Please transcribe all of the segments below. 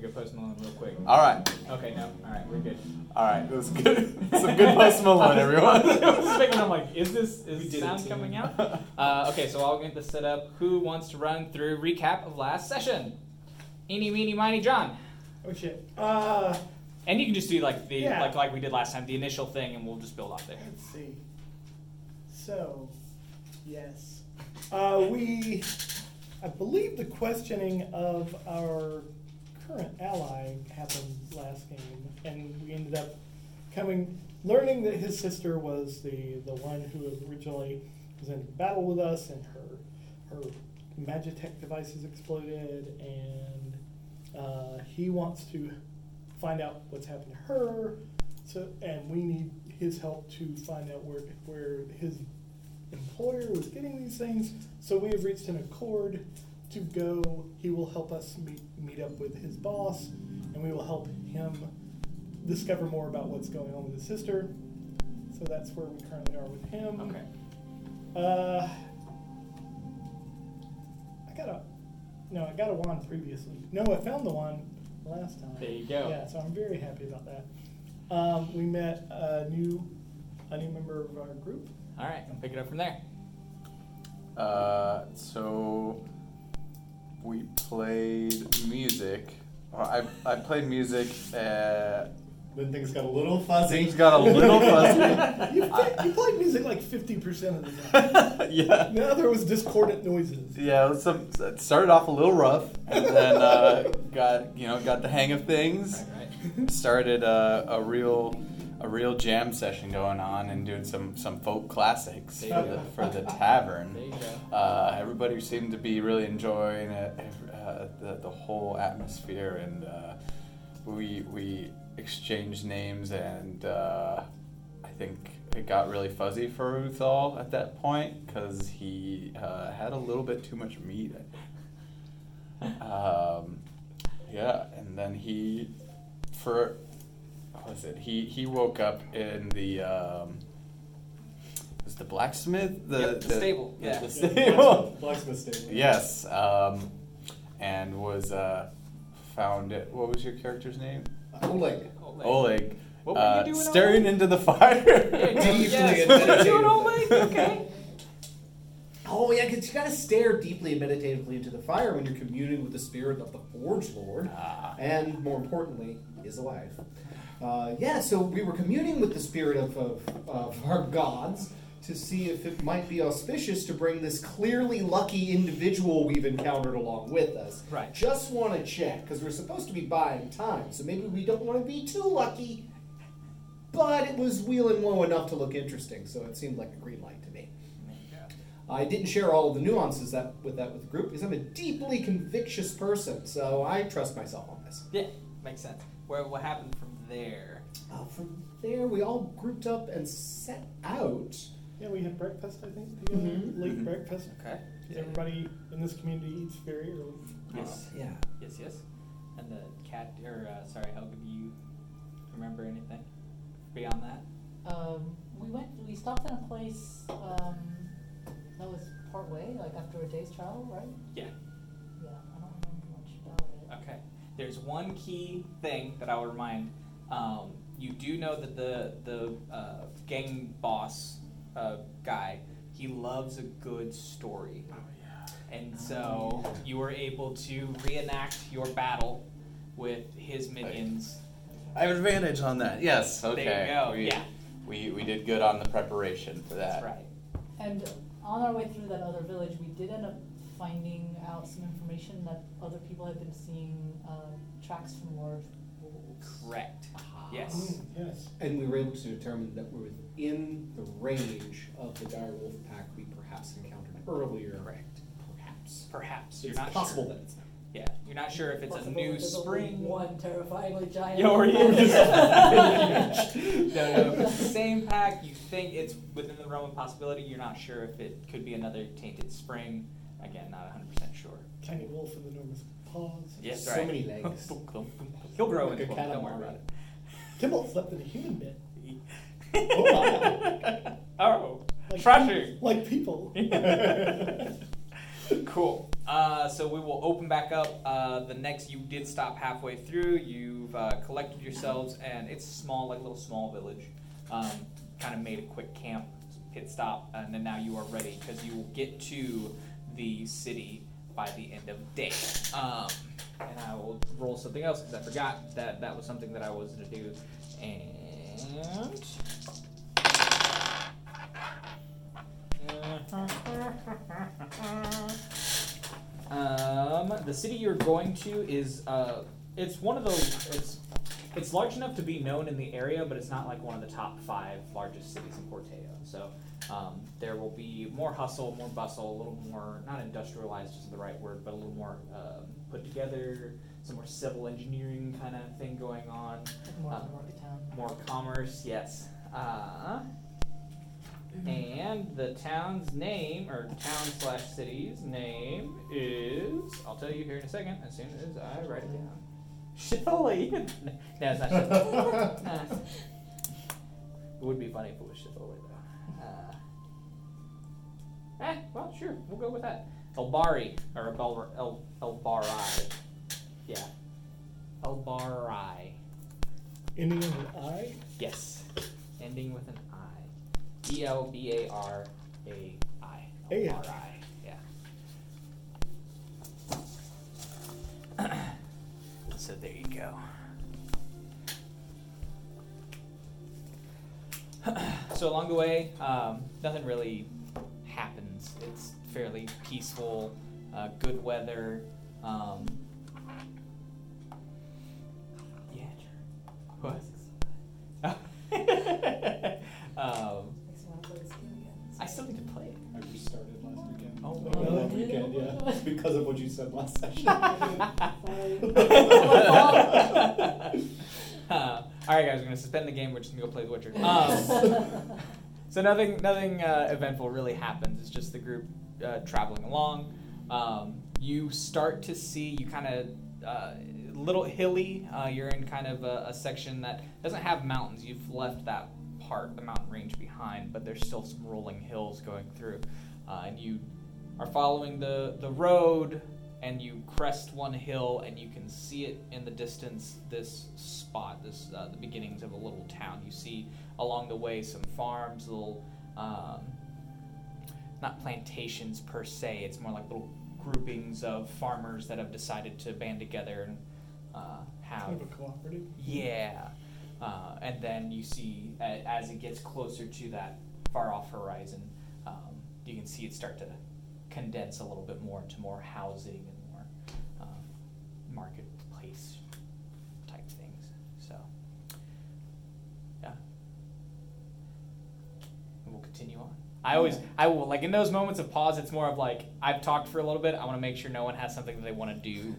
gonna go Post Malone real quick. All right, Okay, no. All right, we're good. all right. It was good. Some good Post Malone, I everyone. was expecting, I'm like, is this is did it sound coming out? Uh, okay, so I'll get this set up. Who wants to run through recap of last session? Eeny, meeny, miny, John. Oh shit. Uh, And you can just do like the Yeah. like like we did last time, the initial thing, and we'll just build off there. let's see. So, yes. Uh, we, I believe the questioning of our current ally happened last game, and we ended up coming, learning that his sister was the, the one who originally was in battle with us, and her, her Magitech devices exploded, and uh, he wants to find out what's happened to her. So, and we need his help to find out where where his employer was getting these things. So we have reached an accord to go. He will help us meet meet up with his boss, and we will help him discover more about what's going on with his sister. So that's where we currently are with him. Okay. Uh, I got a no. I got a wand previously. No, I found the wand last time. There you go. Yeah, so I'm very happy about that. Um, we met a new a new member of our group. All right, I'll pick it up from there. Uh, so we played music. I I played music. Uh, Then things got a little fuzzy. things got a little fuzzy. You, play, you played music like 50% of the time. yeah. Now there was discordant noises. Yeah, it, some, it started off a little rough, and then uh, got you know got the hang of things. Right. Started a, a real a real jam session going on and doing some some folk classics for the, for the tavern. There you go. Uh, everybody seemed to be really enjoying it, uh, the the whole atmosphere, and uh, we we exchanged names, and uh, I think it got really fuzzy for Ruthal at that point because he uh, had a little bit too much meat. Um, yeah, and then he for was it? He he woke up in the. Um, was the blacksmith the, Yep, the stable, Yeah, yeah. the Yeah, stable. Blacksmith stable. yes, um, and was uh, found it. What was your character's name? Oleg. Oleg. Oleg. What were you uh, doing, Staring Oleg? into the fire. Deeply yes. and What are you doing. Oleg? Okay. Oh yeah, because you gotta stare deeply and meditatively into the fire when you're communing with the spirit of the Forge Lord, Ah. and more importantly, is alive. Uh, yeah, so we were communing with the spirit of, of, of our gods to see if it might be auspicious to bring this clearly lucky individual we've encountered along with us. Right. Just want to check because we're supposed to be buying time, so maybe we don't want to be too lucky. But it was wheeling low enough to look interesting, so it seemed like a green light to me. There you go. I didn't share all of the nuances that with that with the group because I'm a deeply convictious person, so I trust myself on this. Yeah, makes sense. Where what happened there? Uh, from there, we all grouped up and set out. Yeah, we had breakfast, I think, together. Mhm. Late Mhm. breakfast. Okay. 'Cause Everybody in this community eats very early. Yes. Uh, yeah. Yes, yes. And the cat, or uh, sorry, Helga, do you remember anything beyond that? Um, we went. We stopped in a place um, that was part way, like after a day's travel, right? Yeah. Yeah, I don't remember much about it. Okay. There's one key thing that I'll remind. Um, you do know that the the uh, gang boss uh, guy, he loves a good story. Oh, And so you were able to reenact your battle with his minions. I have advantage on that. Yes. Okay. There you Okay. go, We, yeah. We we did good on the preparation for that. That's right. And on our way through that other village, we did end up finding out some information that other people had been seeing uh, tracks from large wolves. Correct. Ah. Yes. Mm, yes. And we were able to determine that we're within the range of the dire wolf pack we perhaps encountered earlier. Correct. Perhaps. Perhaps. You're It's not possible sure. that it's not. Yeah. You're not sure if it's a new there's spring. One terrifyingly giant. Yeah, or you wolf. no, no. Same pack. You think it's within the realm of possibility. You're not sure if it could be another tainted spring. Again, not 100 percent sure. Tiny wolf with enormous paws. Yes, So right. many legs. He'll grow Like into one. Don't worry about it. Kimball slept in a human bed. oh, Like, trashy. Like people. cool. Uh, so we will open back up. Uh, the next, you did stop halfway through. You've uh, collected yourselves, and it's small, like a little small village. Um, kind of made a quick camp, pit stop, and then now you are ready because you will get to the city by the end of day. Um, and I will roll something else because I forgot that that was something that I was going to do. And. Um, the city you're going to is uh, it's one of those. It's it's large enough to be known in the area, but it's not like one of the top five largest cities in Porteo. So um, there will be more hustle, more bustle, a little more not industrialized isn't the right word, but a little more um, put together. Some more civil engineering kind of thing going on. More Uh, of a market town. More commerce, yes. Uh, and the town's name, or town slash city's name is, I'll tell you here in a second, as soon as I write it down. Shithole. no, it's not Shithole. Uh, it would be funny if it was Shithole, though. Eh, well, sure, we'll go with that. Elbari, or El, El, Elbari. Yeah. Elbari. Ending with an I? Yes. Ending with an I. E L B A R A I. A- R I. Yeah. so there you go. so along the way, um, nothing really happens. It's fairly peaceful, uh, good weather. Um, yeah. What? um, Makes me want to play this game again. I still need to play it. I restarted last weekend. Oh, Like, really? that weekend, yeah. Because of what you said last session. Uh, all right, guys, we're gonna suspend the game. We're just gonna go play The Witcher. Um, so nothing, nothing uh, eventful really happens. It's just the group uh, traveling along. Um, you start to see you kind of uh, little hilly. Uh, you're in kind of a, a section that doesn't have mountains. You've left that part, the mountain range, behind, but there's still some rolling hills going through, uh, and you are following the the road and you crest one hill and you can see it in the distance this spot this uh, the beginnings of a little town you see along the way some farms little um, not plantations per se it's more like little groupings of farmers that have decided to band together and uh, have Kind of a cooperative. yeah. Uh, and then you see, as it gets closer to that far off horizon, um, you can see it start to condense a little bit more into more housing and more um, marketplace type things. So, yeah. And we'll continue on. I always, I will, like in those moments of pause, it's more of like, I've talked for a little bit, I want to make sure no one has something that they want to do.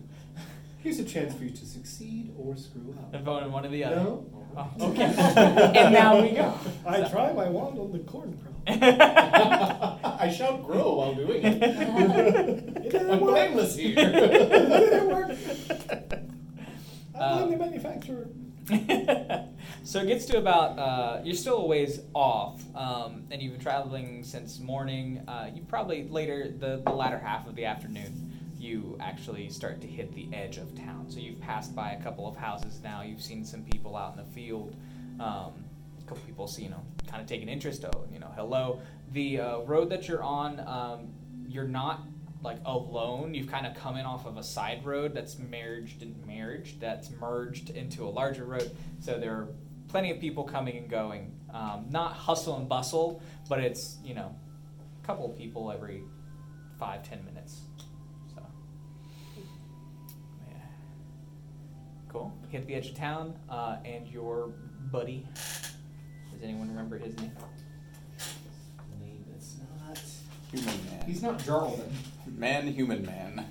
Here's a chance for you to succeed or screw up. Vote in one or the other. No? Oh, okay. and now we go. I So- try my wand on the corn problem. I shall grow while doing it. It didn't I'm blameless here. it didn't work. I Um, blame the manufacturer. so it gets to about uh, you're still a ways off, um, and you've been traveling since morning. Uh, you probably later the, the latter half of the afternoon, you actually start to hit the edge of town. So you've passed by a couple of houses now. You've seen some people out in the field. Um, a couple people see you know kind of taking interest. Oh, you know, hello. The uh, road that you're on, um, you're not like alone. You've kind of come in off of a side road that's merged and merged that's merged into a larger road. So there are plenty of people coming and going. Um, not hustle and bustle, but it's you know a couple of people every five ten minutes. Cool. Hit the edge of town, uh, and your buddy. Does anyone remember his name? Name is not Human man. He's not Jarlman. Man, human man.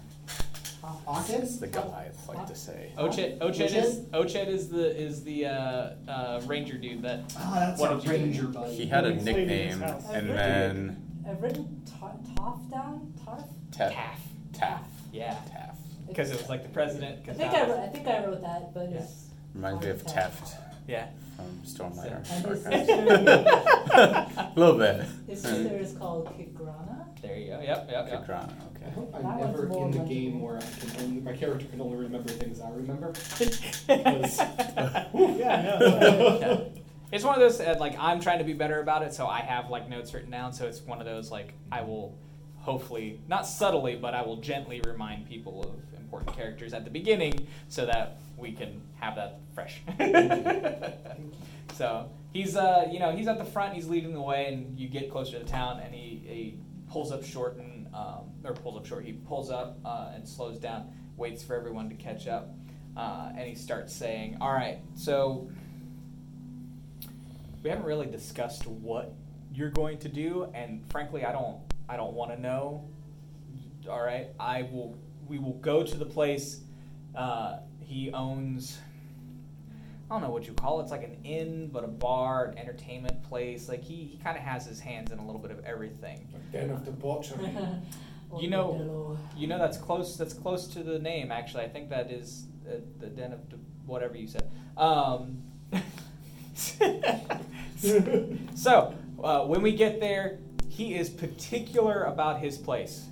Ockhead? That's the Goliath like to say. Ochet, Ochet is Ochet is the is the uh, uh, ranger dude that Ah, that's What our did you ranger buddy. He had a stayed in his nickname, house. and I've then I've written ta- Toff down. Toff. Taff. Taff. Taff. Yeah, Taff. Because it was like the president. I 'cause think I, wrote, I think I wrote that, but it's Reminds me of Taff. Taft. Yeah. from Stormlighter. And his A little bit. his sister is called Kigrana. There you go. Yep, yep, yep. Kikrana, I okay. hope I'm That one's never more in the game where I can only, my character can only remember things I remember. Yeah, no. Yeah. It's one of those uh, like I'm trying to be better about it, so I have like notes written down. So it's one of those like I will hopefully not subtly, but I will gently remind people of important characters at the beginning so that we can have that fresh. so he's uh you know he's at the front, he's leading the way, and you get closer to the town, and he, he pulls up short and um, or pulls up short. He pulls up uh, and slows down, waits for everyone to catch up, uh, and he starts saying, "All right, so." we haven't really discussed what you're going to do and frankly i don't i don't want to know all right i will we will go to the place uh, he owns i don't know what you call it. It's like an inn but a bar an entertainment place. Like he, he kind of has his hands in a little bit of everything. Den of debauchery. you know you know that's close that's close to the name actually. I think that is uh, the den of De- whatever you said. Um, so uh, when we get there he is particular about his place.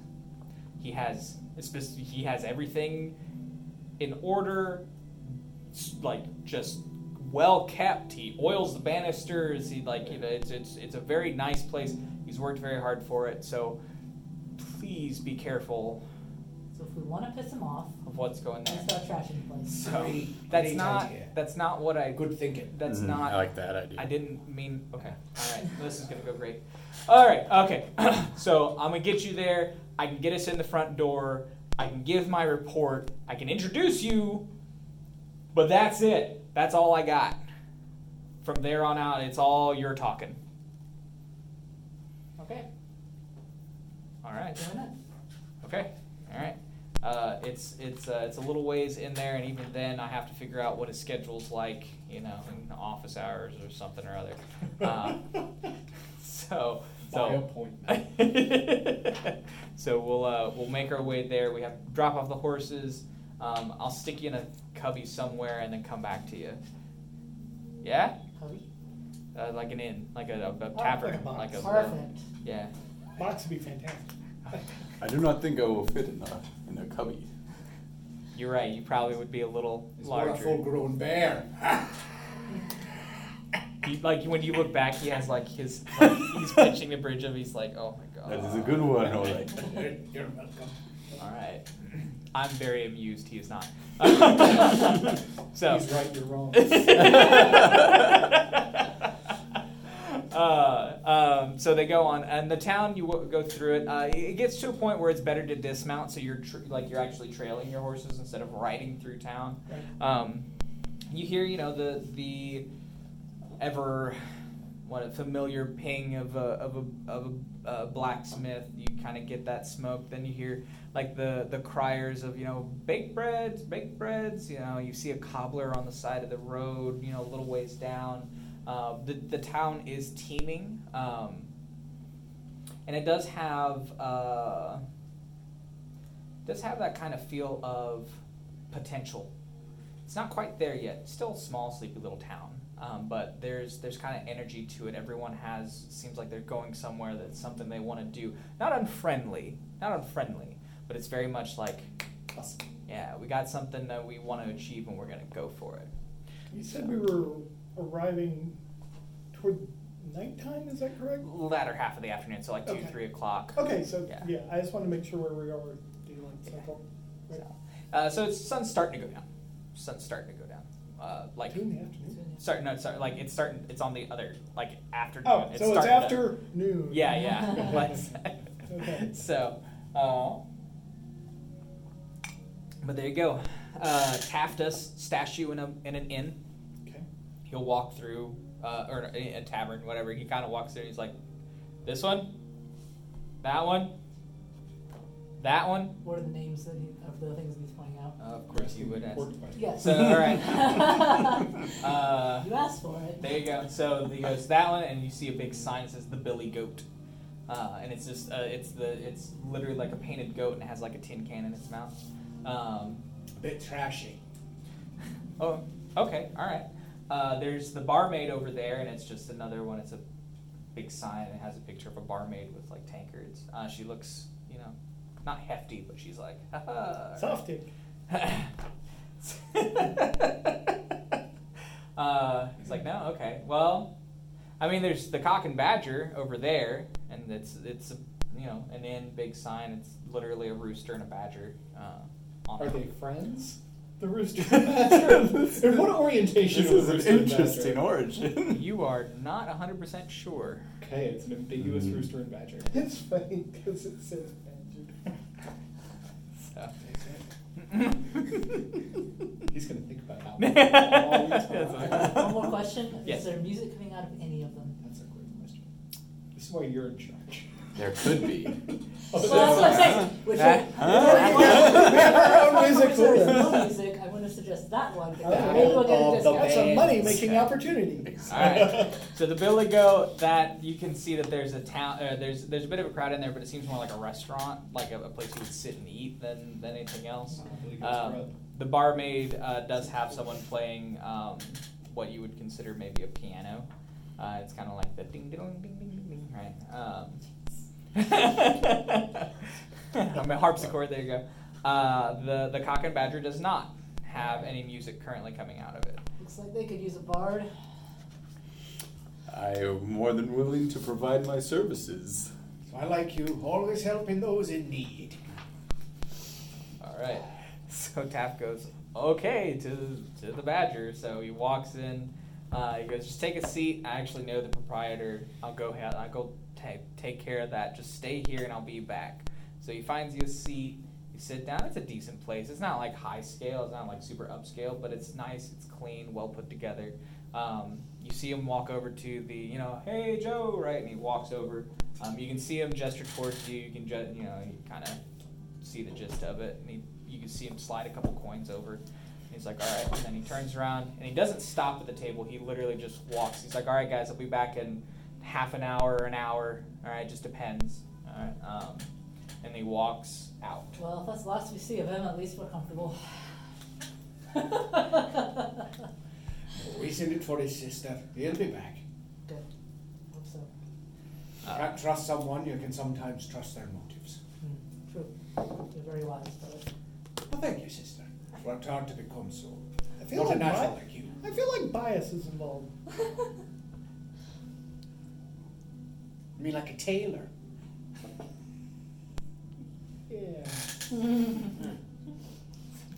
He has spec- he has everything in order like just well kept he oils the banisters. He like you know it's it's it's a very nice place. He's worked very hard for it. So please be careful So if we want to piss him off, of what's going we there start trashing the place. so Great- that's great not idea. that's not what i Good thinking. that's Mhm, not I like that idea. I didn't mean. Okay. All right. This is gonna go great. All right. Okay. so I'm gonna get you there. I can get us in the front door. I can give my report. I can introduce you. But that's it. That's all I got. From there on out, it's all you're talking. Okay. All right. Doing it. Okay. All right. Uh, it's it's uh, it's a little ways in there, and even then, I have to figure out what his schedule's like. You know, in office hours or something or other. Uh, so By so appointment. so we'll uh, we'll make our way there. We have to drop off the horses. Um, I'll stick you in a cubby somewhere and then come back to you. Yeah, Hubby. uh, like an inn, like a, a, a Oh, tavern, like a box. like a Perfect. yeah. Box would be fantastic. I do not think I will fit in a in a cubby. You're right. You probably would be a little It's not a larger. full-grown bear. He, like when you look back, he has like his like, he's pitching the bridge of. He's like, oh my god. That is a good one, all right. You're welcome. All right. I'm very amused. He is not. so He's right, you're wrong. uh, um, so they go on, and the town you w- go through it. Uh, it gets to a point where it's better to dismount, so you're tr- like you're actually trailing your horses instead of riding through town. Um, you hear, you know, the the ever what a familiar ping of a of a of a uh, blacksmith. You kind of get that smoke. Then you hear like the the criers of you know baked breads, baked breads. You know, you see a cobbler on the side of the road. You know, a little ways down. Uh, the the town is teeming, um, and it does have uh, does have that kind of feel of potential. It's not quite there yet. Still a small, sleepy little town, um, but there's there's kind of energy to it. Everyone has seems like they're going somewhere that's something they want to do. Not unfriendly, not unfriendly, but it's very much like, yeah, we got something that we want to achieve and we're gonna go for it. You said we were arriving toward nighttime, is that correct? Latter half of the afternoon, so like two, Okay. three o'clock. Okay, so, Yeah. yeah, I just want to make sure where we are with daylight cycle. Right. So, uh, so it's sun's starting to go down. Sun's starting to go down. Uh, like Two in the afternoon? Start no, sorry, like it's starting. It's on the other like afternoon. Oh, so it's starting to- afternoon. yeah, yeah. Let's- Okay. So, uh, but there you go. Uh, Taft does stash you in a in an inn. Okay. He'll walk through, uh, or a, a tavern, whatever. He kind of walks through. and He's like, this one, that one, that one. What are the names that he, of the things that he's pointing out? Uh, of course, you would ask. Yes. So, all right. Uh, you asked for it. There you go. So he goes that one, and you see a big sign that says the Billy Goat, uh, and it's just uh, it's the it's literally like a painted goat, and it has like a tin can in its mouth. Um, A bit trashy. oh, okay, all right. Uh, there's the barmaid over there, and it's just another one. It's a big sign. It has a picture of a barmaid with like tankards. Uh, she looks, you know, not hefty, but she's like, "Haha." Soft dick. uh, it's like, no, okay. Well, I mean, there's the cock and badger over there, and it's it's a, you know an inn, big sign. It's literally a rooster and a badger. Uh, on Are they friends? The rooster. and what orientation This is is an rooster and interesting badger? origin. You are not 100% sure. Okay, it's an ambiguous Mm. rooster and badger. it's funny because it says badger. So. He's gonna think about how. That's One more question. Yes. Is there music coming out of any of them? That's a great question. This is why you're in charge. There could be. Well, that's what I'm saying. Which Huh? one- Huh? We have our own music one is no music, I'm going to suggest that one. because Okay. Maybe we'll get a Of the discount. That's a money bands. making opportunity. All right. So the Billy Goat, that you can see that there's a town, uh, there's there's a bit of a crowd in there, but it seems more like a restaurant, like a, a place you would sit and eat than than anything else. Um, the barmaid uh, does have someone playing um, what you would consider maybe a piano. Uh, it's kind of like the ding ding ding ding ding ding, right? Um, I'm a harpsichord. There you go. Uh, the the cock and badger does not have any music currently coming out of it. Looks like they could use a bard. I am more than willing to provide my services. So I like you, always helping those in need. All right. So Taft goes, okay, to to the Badger. So he walks in. Uh, he goes, just take a seat. I actually know the proprietor. I'll go. Ha- I'll go take take care of that. Just stay here, and I'll be back. So he finds you a seat. You sit down. It's a decent place. It's not like high scale. It's not like super upscale, but it's nice. It's clean, well put together. Um, you see him walk over to the, you know, hey Joe, right? And he walks over. Um, you can see him gesture towards you. You can, ju- you know, you kind of see the gist of it. And he, you can see him slide a couple coins over. He's like, all right. And then he turns around and he doesn't stop at the table. He literally just walks. He's like, all right, guys, I'll be back in half an hour, or an hour. All right, just depends. All right. Um, and he walks out. Well, if that's the last we see of him, at least we're comfortable. We send it for his sister. He'll be back. Good. Hope so. Uh, Can't trust someone, you can sometimes trust their motives. Hmm, True. You're very wise, brother. Well, thank you, sister. I've worked hard to become so. I feel Not a like natural bi- like you. I feel like bias is involved. I mean, like a tailor. Yeah.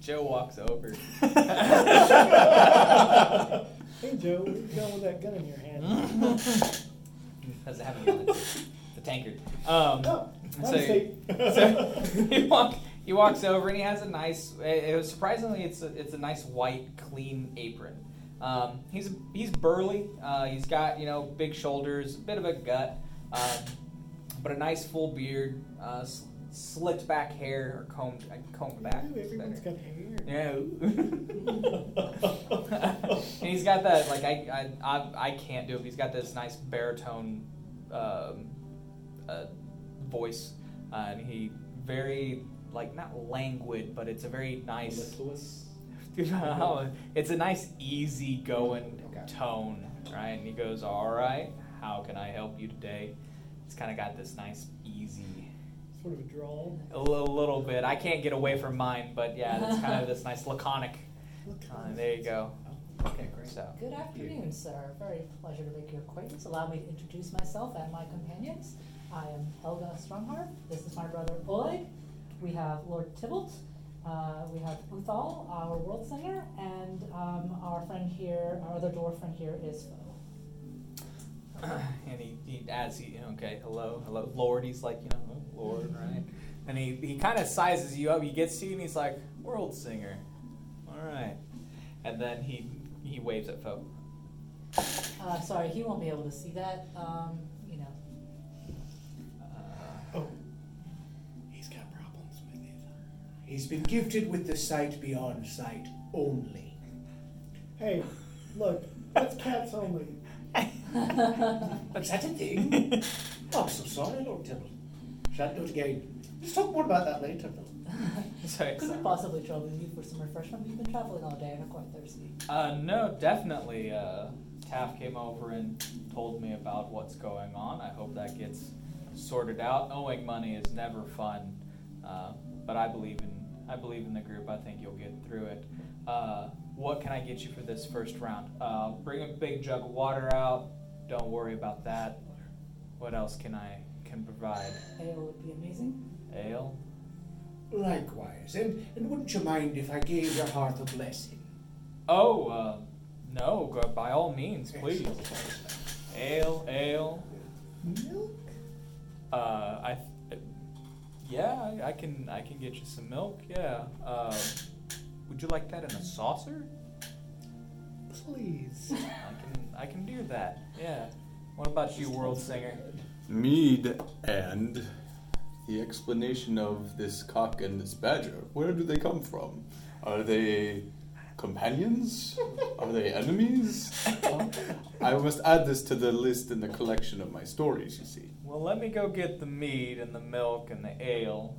Joe walks over. Hey Joe, where you going with that gun in your hand? Doesn't have a gun. It's tankard. Um, Oh, so, I'm safe. so he, walk, he walks over and he has a nice. It, it was surprisingly, it's a, it's a nice white, clean apron. Um, he's he's burly. Uh, he's got you know big shoulders, a bit of a gut, um, but a nice full beard, uh, s- slicked back hair or combed uh, combed back. Ooh, everyone's got hair. Yeah. and he's got that like I, I I I can't do it. He's got this nice baritone um, uh, voice, uh, and he very like not languid, but it's a very nice. It's a nice easy going Okay. tone, right? And he goes, "All right, how can I help you today?" It's kind of got this nice easy Sort of a drawl. a little, little bit. I can't get away from mine, but yeah, that's kind of this nice laconic. Uh, there you go. Okay, great. So, Good afternoon, sir. Very pleasure to make your acquaintance. Allow me to introduce myself and my companions. I am Helga Strongheart. This is my brother Oleg. We have Lord Tybalt. Uh, we have Uthal, our world singer, and um, our friend here, our other dwarf friend here is Foe. and he, he as he okay, hello, hello, Lord. He's like, you know, oh, Lord, right? And he, he kind of sizes you up. He gets to you and he's like, world singer, all right. And then he he waves at Foe. Uh, sorry, he won't be able to see that. Um, you know, Uh, Oh, He's got problems with it. He's been gifted with the sight beyond sight only. hey, look, that's cats only. Is that a thing? oh, I'm so sorry, Lord Tibble. Shan't do it again. Let's talk more about that later, though. So Could we possibly trouble you for some refreshment? We've been traveling all day and are quite thirsty. Uh, no, definitely. Uh, Taff came over and told me about what's going on. I hope that gets sorted out. Owing money is never fun, uh, but I believe in I believe in the group. I think you'll get through it. Uh, what can I get you for this first round? Uh, bring a big jug of water out. Don't worry about that. What else can I can provide? Ale would be amazing. Ale. Likewise. And, and wouldn't you mind if I gave your heart a blessing? Oh, uh, no. Go, by all means, please. Ale, ale. Milk? Uh, I, th- yeah, I, I can, I can get you some milk. Yeah. Uh, would you like that in a saucer? Please. I can, I can do that. Yeah. What about you, world singer? Mead and the explanation of this cock and this badger. Where do they come from? Are they companions? Are they enemies? I must add this to the list in the collection of my stories, you see. Well, let me go get the mead and the milk and the ale,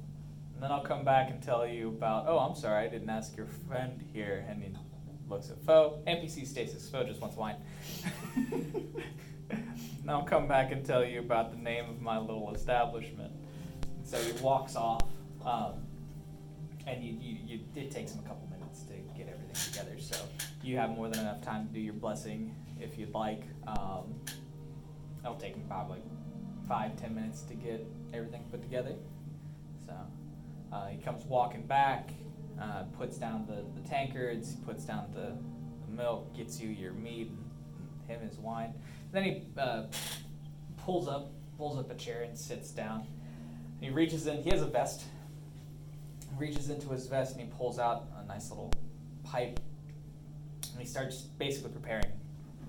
and then I'll come back and tell you about. Oh, I'm sorry, I didn't ask your friend here. And he looks at Foe. NPC stasis. Foe just wants wine. and I'll come back and tell you about the name of my little establishment. And so he walks off, um, and you, you, you, it takes him a couple minutes to get everything together. So you have more than enough time to do your blessing if you'd like. Um, it'll take him like five, ten minutes to get everything put together. So uh, he comes walking back, uh, puts down the, the tankards, puts down the, the milk, gets you your meat, and him his wine. then he uh, pulls up, pulls up a chair and sits down. And he reaches in. He has a vest. Reaches into his vest and he pulls out a nice little pipe. And he starts basically preparing.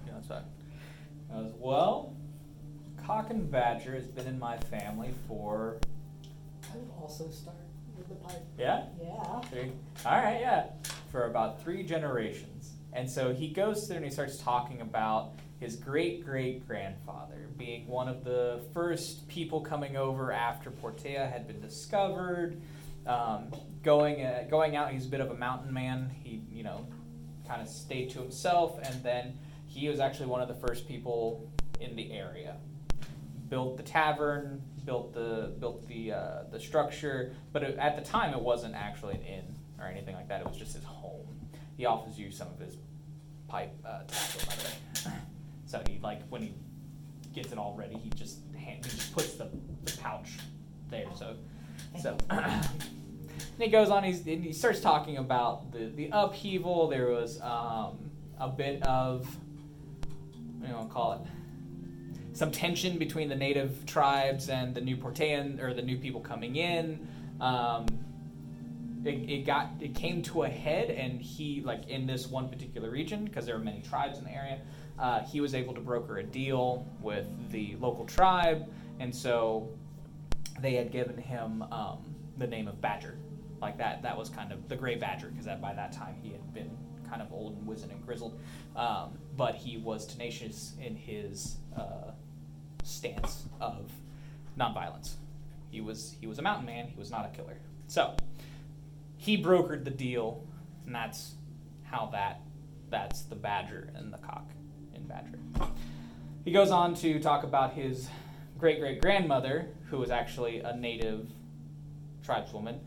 You know, so I goes, well, cock and badger has been in my family for I would also start with the pipe. Yeah? Yeah. three. All right yeah. For about three generations. And so he goes through and he starts talking about his great great grandfather being one of the first people coming over after Portea had been discovered um, going uh, going out. He's a bit of a mountain man. He you know kind of stayed to himself. And then he was actually one of the first people in the area. Built the tavern, built the built the uh, the structure, but it, at the time it wasn't actually an inn or anything like that. It was just his home. He offers you some of his pipe uh, tobacco, by the way. So he like when he gets it all ready, he just hand, he just puts the, the pouch there. So so. and he goes on. He's, and he starts talking about the, the upheaval. There was um, a bit of, what do you want to call it? Some tension between the native tribes and the new Portean or the new people coming in. Um, it, it got it came to a head, and he like in this one particular region because there are many tribes in the area. Uh, he was able to broker a deal with the local tribe, and so they had given him um, the name of Badger, like that. That was kind of the Gray Badger because by that time he had been kind of old and wizened and grizzled, um, but he was tenacious in his uh, stance of nonviolence. He was he was a mountain man. He was not a killer. So he brokered the deal, and that's how that that's the badger and the cock in Badger. He goes on to talk about his great great grandmother, who was actually a native tribeswoman.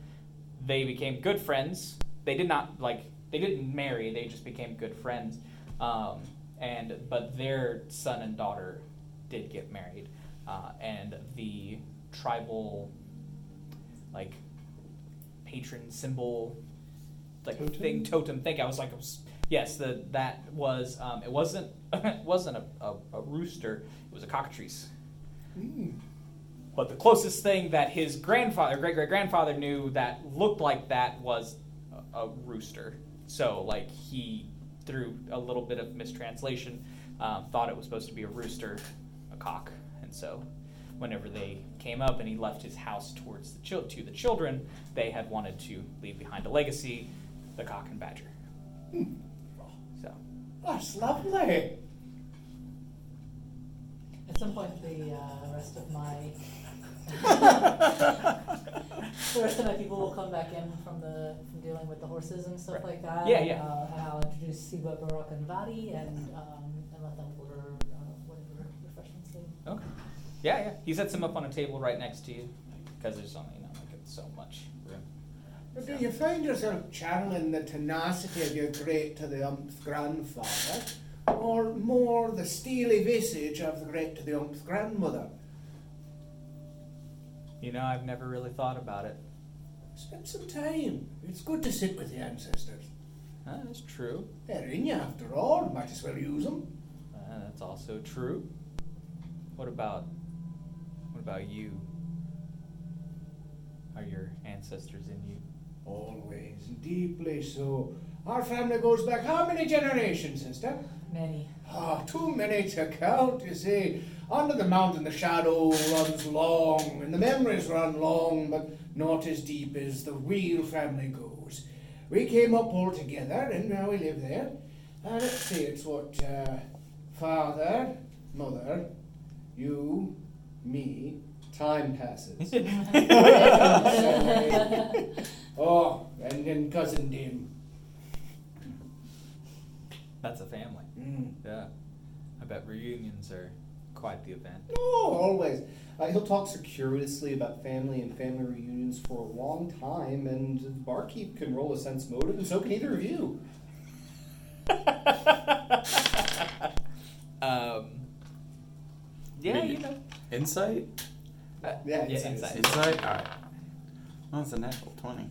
They became good friends. They did not like they didn't marry. They just became good friends. Um, and but their son and daughter did get married, uh, and the tribal like patron symbol like Totem? thing totem thing. I was like, was, yes, the that was um, it wasn't it wasn't a, a, a rooster. It was a cockatrice. Mm. But the closest thing that his grandfather, great great grandfather, knew that looked like that was a, a rooster. So, like, he, through a little bit of mistranslation, um, thought it was supposed to be a rooster, a cock. And so, whenever they came up and he left his house towards the chil- to the children, they had wanted to leave behind a legacy, the cock and badger. So, That's lovely. At some point, the uh, rest of my the rest of my people will come back in from the from dealing with the horses and stuff Right. like that. Yeah, yeah. Uh, and I'll introduce Siba, Barak, and Vadi, and um, and let them order uh, whatever refreshments they. Okay. Yeah, yeah. He sets him up on a table right next to you because there's only, you know, like it's so much room. But do you find yourself channeling the tenacity of your great to the umpth grandfather, or more the steely visage of the great to the umpth grandmother? You know, I've never really thought about it. Spend some time. It's good to sit with the ancestors. Uh, that's true. They're in you after all. Might as well use them. Uh, that's also true. What about, what about you? Are your ancestors in you? Always, deeply so. Our family goes back how many generations, sister? Many. Ah, too many to count, you see. Under the mountain the shadow runs long, and the memories run long, but not as deep as the real family goes. We came up all together, and now we live there. Uh, let's see, it's what, uh, father, mother, you, me, Time passes. oh, and then cousin Dim. That's a family. Mm. Yeah. I bet reunions are quite the event. Oh, always. Uh, he'll talk circuitously about family and family reunions for a long time, and Barkeep can roll a sense motive, and so can either of you. um, yeah, Maybe. you know. Insight? Uh, Yeah, yeah, insight. insight. Insight? Alright. Well, it's a natural 20.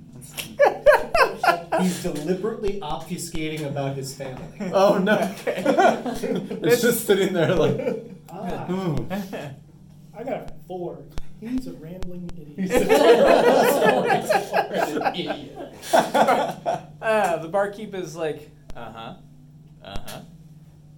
He's deliberately obfuscating about his family. oh, no. it's just sitting there like, Ah, ooh. I got a four. He's a rambling idiot. uh, the barkeep is like, uh huh, uh huh.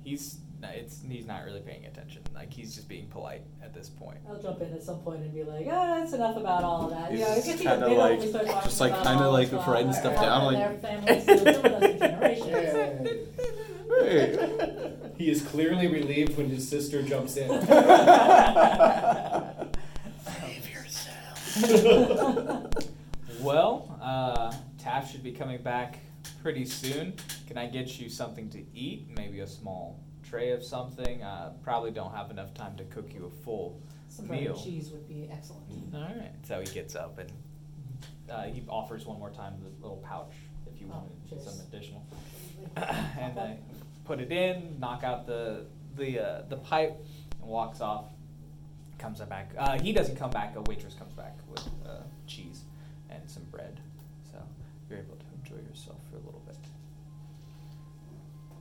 He's it's he's not really paying attention. Like he's just being polite at this point. I'll jump in at some point and be like, ah, it's enough about all of that. He's you know, it just gets kinda bigger like- we start talking just like kinda like of, writing stuff how down, Their like- families lived with us for generations. Hey. He is clearly relieved when his sister jumps in. Save yourself. Well, uh, Taff should be coming back pretty soon. Can I get you something to eat? Maybe a small tray of something. Uh, probably don't have enough time to cook you a full Some bread meal. and cheese would be excellent. All right. So he gets up and uh, he offers one more time the little pouch if you Oh, wanted cheers. some additional. and I put it in, knock out the the uh, the pipe, and walks off. Comes back. Uh, he doesn't come back. A waitress comes back with uh, cheese and some bread. So you're able to enjoy yourself for a little bit.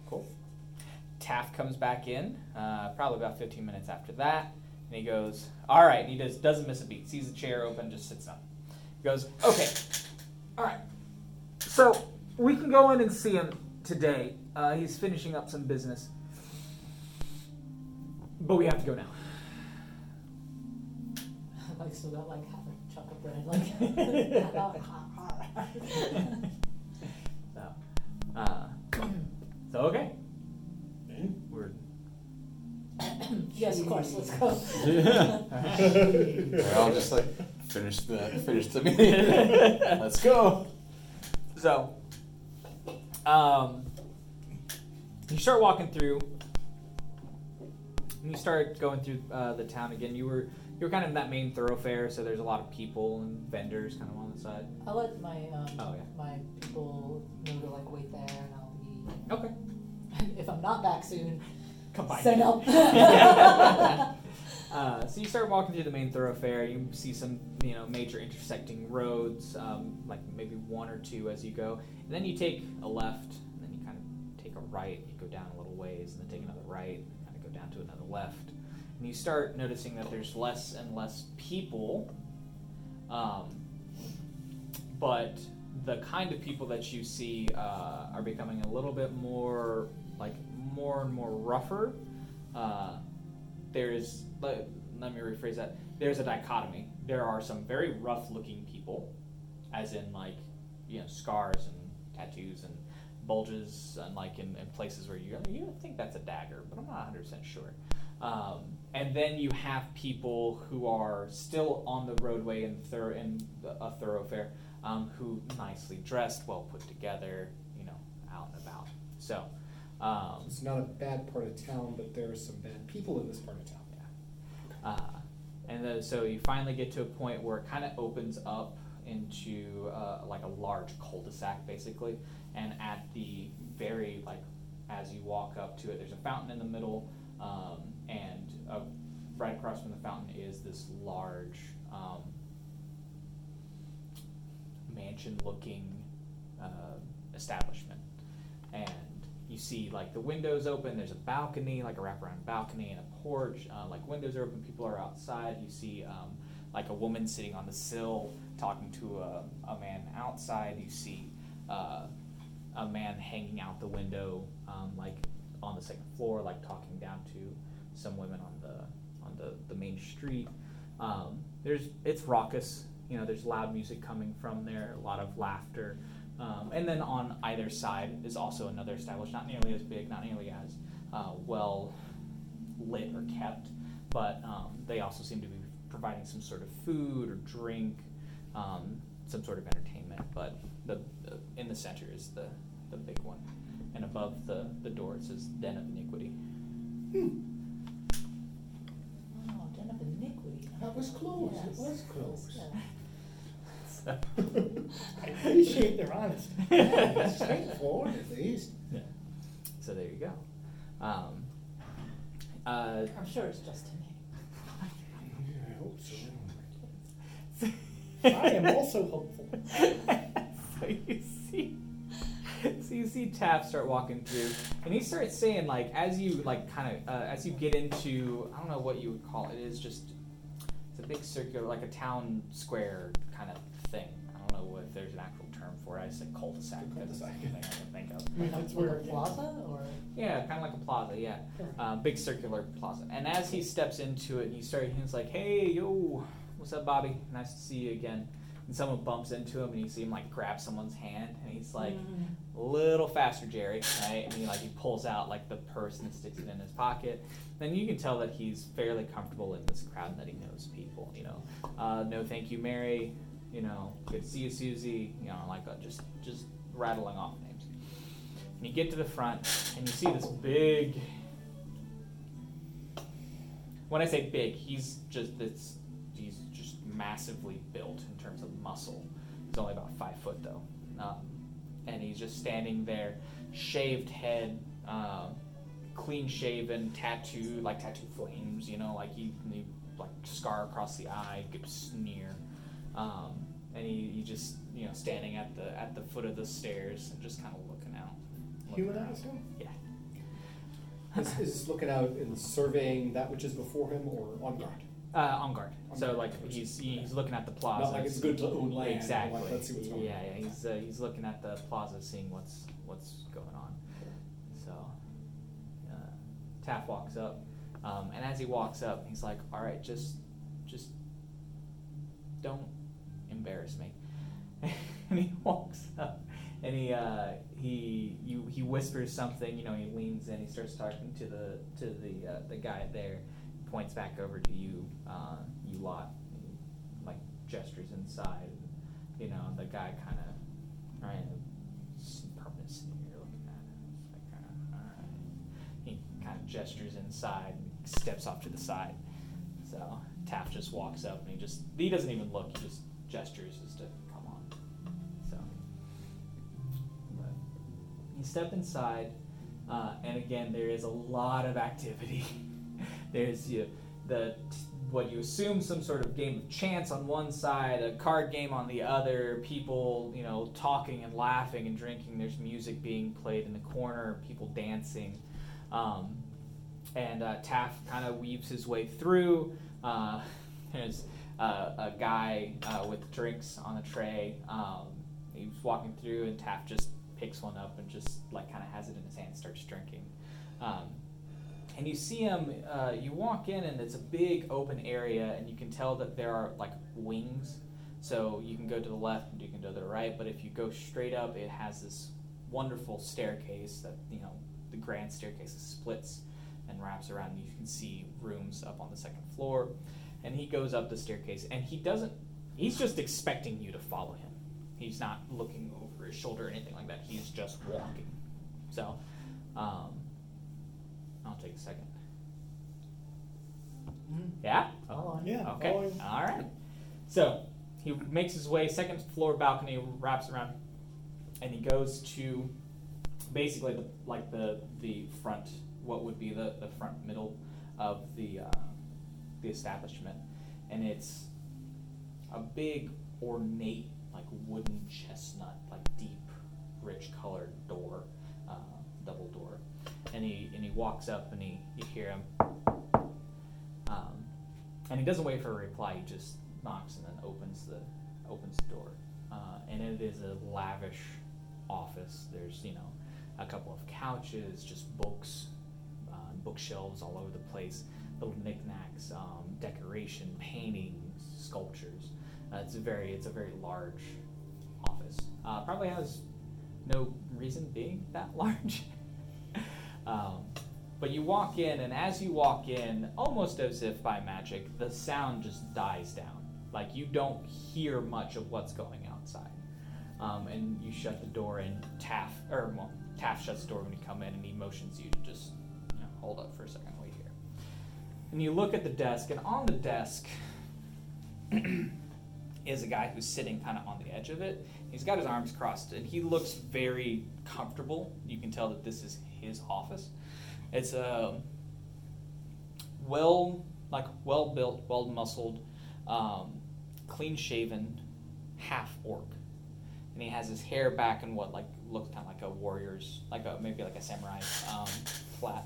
Cool. Taff comes back in, uh, probably about 15 minutes after that, and he goes, "All right." And he does doesn't miss a beat. Sees the chair open, just sits down. He goes, "Okay, all right. So we can go in and see him today. Uh, he's finishing up some business, but we have to go now." I've like still got like half a chunk of bread. Like, so, uh, so okay. We're yes, of course. Let's go. We're all just like, finish the, finish the meeting. Let's go. So, um, you start walking through, and you start going through uh, the town again. You were you were kind of in that main thoroughfare, so there's a lot of people and vendors kind of on the side. I'll let my um, Oh, yeah. my people know to like wait there, and I'll be. Okay. if I'm not back soon, Come by. send. Uh, so you start walking through the main thoroughfare. You see some, you know, major intersecting roads, um, like maybe one or two as you go. And then you take a left, right. You go down a little ways, and then take another right, and kind of go down to another left. And you start noticing that there's less and less people, um, but the kind of people that you see uh, are becoming a little bit more, like more and more rougher. Uh, there's let, let me rephrase that there's a dichotomy there are some very rough looking people as in like you know scars and tattoos and bulges and like in, in places where you you think that's a dagger but i'm not 100% sure Um, and then you have people who are still on the roadway in, thor- in a thoroughfare, um, who nicely dressed, well put together, you know, out and about. So, um, It's not a bad part of town, but there are some bad people in this part of town. Uh, and then, so you finally get to a point where it kind of opens up into uh, like a large cul-de-sac, basically. And at the very like, as you walk up to it, there's a fountain in the middle, um, and uh, right across from the fountain is this large um, mansion-looking uh, establishment. And you see like the windows open. There's a balcony, like a wraparound balcony, and a porch. Uh, like windows are open. People are outside. You see um, like a woman sitting on the sill talking to a, a man outside. You see uh, a man hanging out the window, um, like on the second floor, like talking down to some women on the on the, the main street. Um, there's it's raucous. You know, there's loud music coming from there. A lot of laughter. Um, and then on either side is also another establishment, not nearly as big, not nearly as uh, well lit or kept, but um, they also seem to be providing some sort of food or drink, um, some sort of entertainment. But the, the in the center is the, the big one, and above the, the door it says Den of Iniquity. Oh, Den of Iniquity. That was close. Yes, It was close. yeah. I appreciate their honesty. Yeah, straightforward at least. yeah. So there you go. Um, uh, I'm sure it's just a name. I hope so. I am also hopeful. so you see, so you see Taff start walking through, and he starts saying like, as you like kind of uh, as you get into, I don't know what you would call it. It is just it's a big circular, like a town square kind of thing. I don't know if there's an actual term for it. I said cul-de-sac. because it's the thing I can think of. I mean, Like that's a- where like a plaza or? Yeah, kind of like a plaza. Yeah, Sure. uh, big circular plaza. And as he steps into it, and he starts, he's like, "Hey, yo, what's up, Bobby? Nice to see you again." And someone bumps into him, and you see him like grab someone's hand, and he's like, Mm. "A little faster, Jerry." Right? And he like he pulls out like the purse and sticks it in his pocket. Then you can tell that he's fairly comfortable in this crowd, and that he knows people. You know, uh, no, thank you, Mary. You know, good to see you, Susie. You know, like uh, just just rattling off names. And you get to the front, and you see this big. When I say big, he's just this. He's just massively built in terms of muscle. He's only about five foot though, um, and he's just standing there, shaved head, um, clean shaven, tattoo like tattoo flames. You know, like he, he like scar across the eye, good sneer. Um, and he, he just you know standing at the at the foot of the stairs and just kind of looking out. looking Human, I around. assume? Yeah. Is, is looking out and surveying that which is before him or on guard? Uh, on guard. On So guard. like he's he's looking at the plaza. Not like it's good to own land. Exactly. Like, let's see what's going yeah, on. yeah. He's uh, he's looking at the plaza, seeing what's what's going on. So, uh, Taff walks up, um, and as he walks up, he's like, "All right, just just don't embarrass me." and he walks up, and he uh, he you he whispers something. You know, he leans in, he starts talking to the to the uh, the guy there, points back over to you, uh, you lot, and, like gestures inside. You know, the guy kind of right, s- permanent sneer looking at him. Like. He kind of gestures inside and steps off to the side. So Taft just walks up and he just he doesn't even look. He just gestures as to come on. So, but you step inside, uh, and again there is a lot of activity. There's you, the what you assume some sort of game of chance on one side, a card game on the other. People, you know, talking and laughing and drinking. There's music being played in the corner. People dancing. Um, and uh, kind of weaves his way through. Uh, there's uh, a guy uh, with drinks on a tray. Um, he's walking through, and Taft just picks one up and just like kind of has it in his hand, and starts drinking. Um, and you see him. Uh, you walk in, and it's a big open area, and you can tell that there are like wings. So you can go to the left and you can go to the right, but if you go straight up, it has this wonderful staircase that you know the grand staircase splits and wraps around. And you can see rooms up on the second floor, and he goes up the staircase, and he doesn't. He's just expecting you to follow him. He's not looking over his shoulder or anything like that. He's just walking. So, um, I'll take a second. Yeah. Oh, Follow him. Yeah. Okay. following- All right. So he makes his way second floor balcony, wraps around, and he goes to basically the, like the the front, what would be the, the front middle of the uh, the establishment, and it's a big ornate like wooden chestnut, like deep, rich colored door, uh, double door, and he and he walks up and he you hear him. Um, and he doesn't wait for a reply. He just knocks and then opens the opens the door. Uh, and it is a lavish office. There's you know a couple of couches, just books, uh, bookshelves all over the place, little knickknacks, um, decoration, paintings, sculptures. Uh, it's a very it's a very large office. Uh, probably has no reason being that large. Um, but you walk in, and as you walk in, almost as if by magic, the sound just dies down. Like you don't hear much of what's going outside. Um, and you shut the door, and Taff, or well, Taff shuts the door when you come in, and he motions you to just you know, hold up for a second, wait here. And you look at the desk, and on the desk is a guy who's sitting kind of on the edge of it. He's got his arms crossed, and he looks very comfortable. You can tell that this is his office. It's a well, like well built, well muscled, um, clean shaven, half orc, and he has his hair back in what like looks kind of like a warrior's, like a maybe like a samurai um, flat.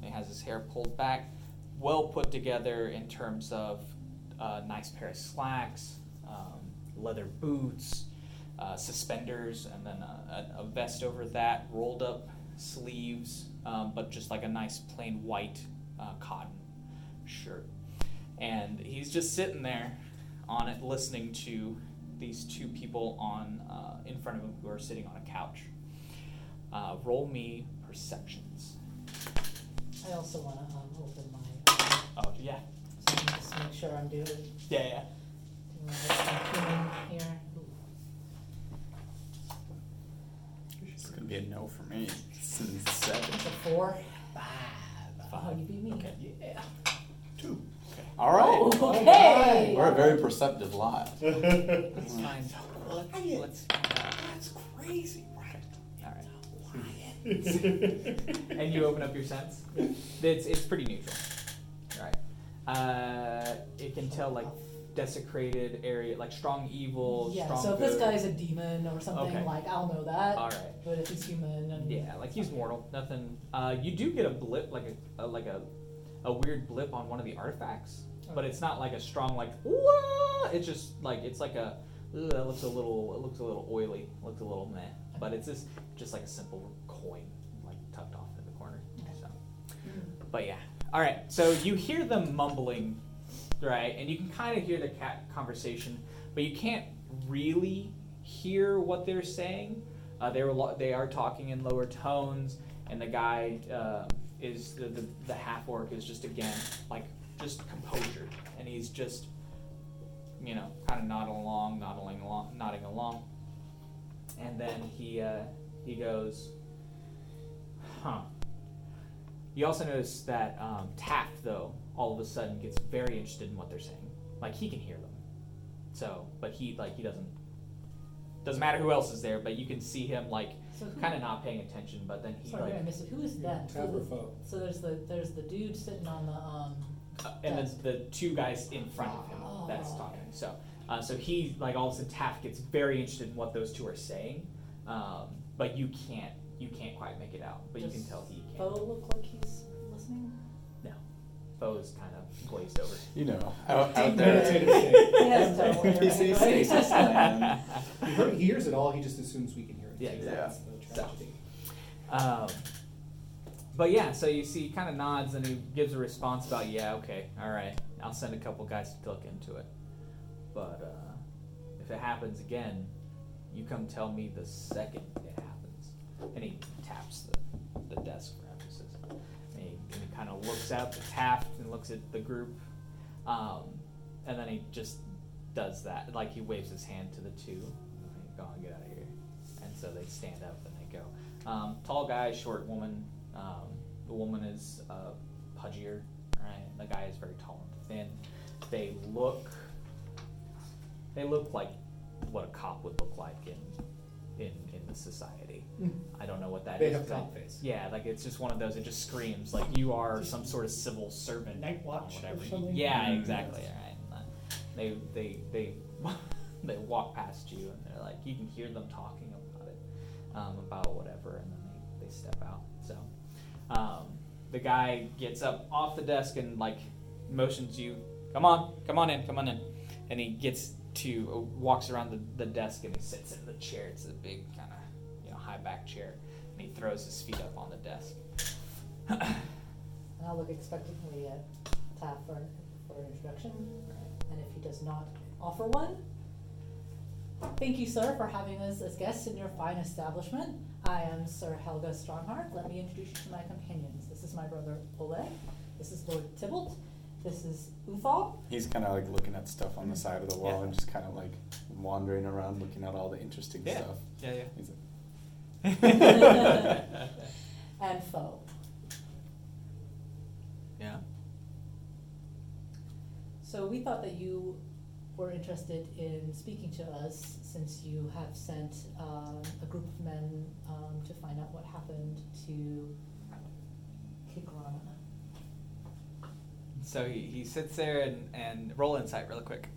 He has his hair pulled back, well put together in terms of a nice pair of slacks, um, leather boots, uh, suspenders, and then a, a vest over that, rolled up sleeves, um, but just like a nice plain white uh, cotton shirt. And he's just sitting there on it, listening to these two people on uh, in front of him who are sitting on a couch. Uh, roll me perceptions. I also want to um, open my. Uh, Oh yeah, so let me just make sure I'm doing. doing yeah, yeah. my human here. It's gonna be a no for me. Since seven. It's a four. Five. Oh, you beat me. Okay. Yeah. Two. All right. Oh, okay. We're a very perceptive lot. Let's find. Let's. That's crazy. Right? All right. and you open up your sense. It's it's pretty neutral, right? Uh, it can tell like desecrated area, like strong evil, Yeah. strong So if this guy's a demon or something, Okay. like I'll know that. All right. But if he's human and Yeah, like he's mortal. Nothing. Uh, you do get a blip, like a, a like a, a weird blip on one of the artifacts, but it's not like a strong like. Wah! It's just like it's like a. Ugh, that looks a little. It looks a little oily. Looks a little meh. But it's just just like a simple coin, like tucked off in the corner. So. But yeah. All right. So you hear them mumbling, right? And you can kind of hear the cat conversation, but you can't really hear what they're saying. Uh, they were lo- they are talking in lower tones, and the guy uh, is the, the the half orc is just again like just composure, and he's just you know kind of nodding along, nodding along, nodding along, and then he uh, he goes, huh. You also notice that um, Taft, though, all of a sudden gets very interested in what they're saying. Like he can hear them. So, but he like he doesn't. Doesn't matter who else is there, but you can see him like So kind of not paying attention. But then he Sorry, I like, missed it. Who is that? So, so there's the there's the dude sitting on the um. uh, and then the two guys in front of him that's Oh. talking. So, uh, so he like all of a sudden Taft gets very interested in what those two are saying, um, but you can't you can't quite make it out. But you can tell he Bo can. look like he's listening? No, Bo's kind of glazed over. You know, out, out Meditative there. state. He has terrible He hearing, sees stasis land. He, heard, he hears it all. He just assumes we can hear it. Yeah, too. exactly. That's the So- tragedy. Um, but yeah, so you see, he kind of nods and he gives a response about, yeah, okay, all right, I'll send a couple guys to look into it. But uh, if it happens again, you come tell me the second it happens. And he taps the, the desk for emphasis. And he, kind of looks up at Taft and looks at the group, um, and then he just does that. Like he waves his hand to the two. Like, Go on, get out of here. And so they stand up and they go. Um, tall guy, short woman. Um, the woman is uh, pudgier, right? The guy is very tall and thin. They look. They look like what a cop would look like in in in the society. I don't know what that is. They have but- cop face. Yeah, like it's just one of those. It just screams like you are some sort of civil servant. Night watch or whatever. something? Yeah, exactly. Right. And, uh, They they they they walk past you and they're like you can hear them talking about it, um, about whatever, and then they, they step out. So um, the guy gets up off the desk and like motions you, come on, come on in, come on in, and he gets to uh, walks around the, the desk and he sits in the chair. It's a big kind of you know high back chair, and he throws his feet up on the desk. And I'll look expectantly at Taft for, for an introduction. And if he does not offer one, thank you, sir, for having us as guests in your fine establishment. I am Sir Helga Strongheart. Let me introduce you to my companions. This is my brother Oleg. This is Lord Tybalt. This is Uthal. He's kind of like looking at stuff on the side of the wall Yeah. and just kind of like wandering around looking at all the interesting Yeah. stuff. Yeah, yeah. He's like, and Foe. yeah. So we thought that you were interested in speaking to us since you have sent um, a group of men um, to find out what happened to Kigrana. So he, he sits there and, and roll insight real quick.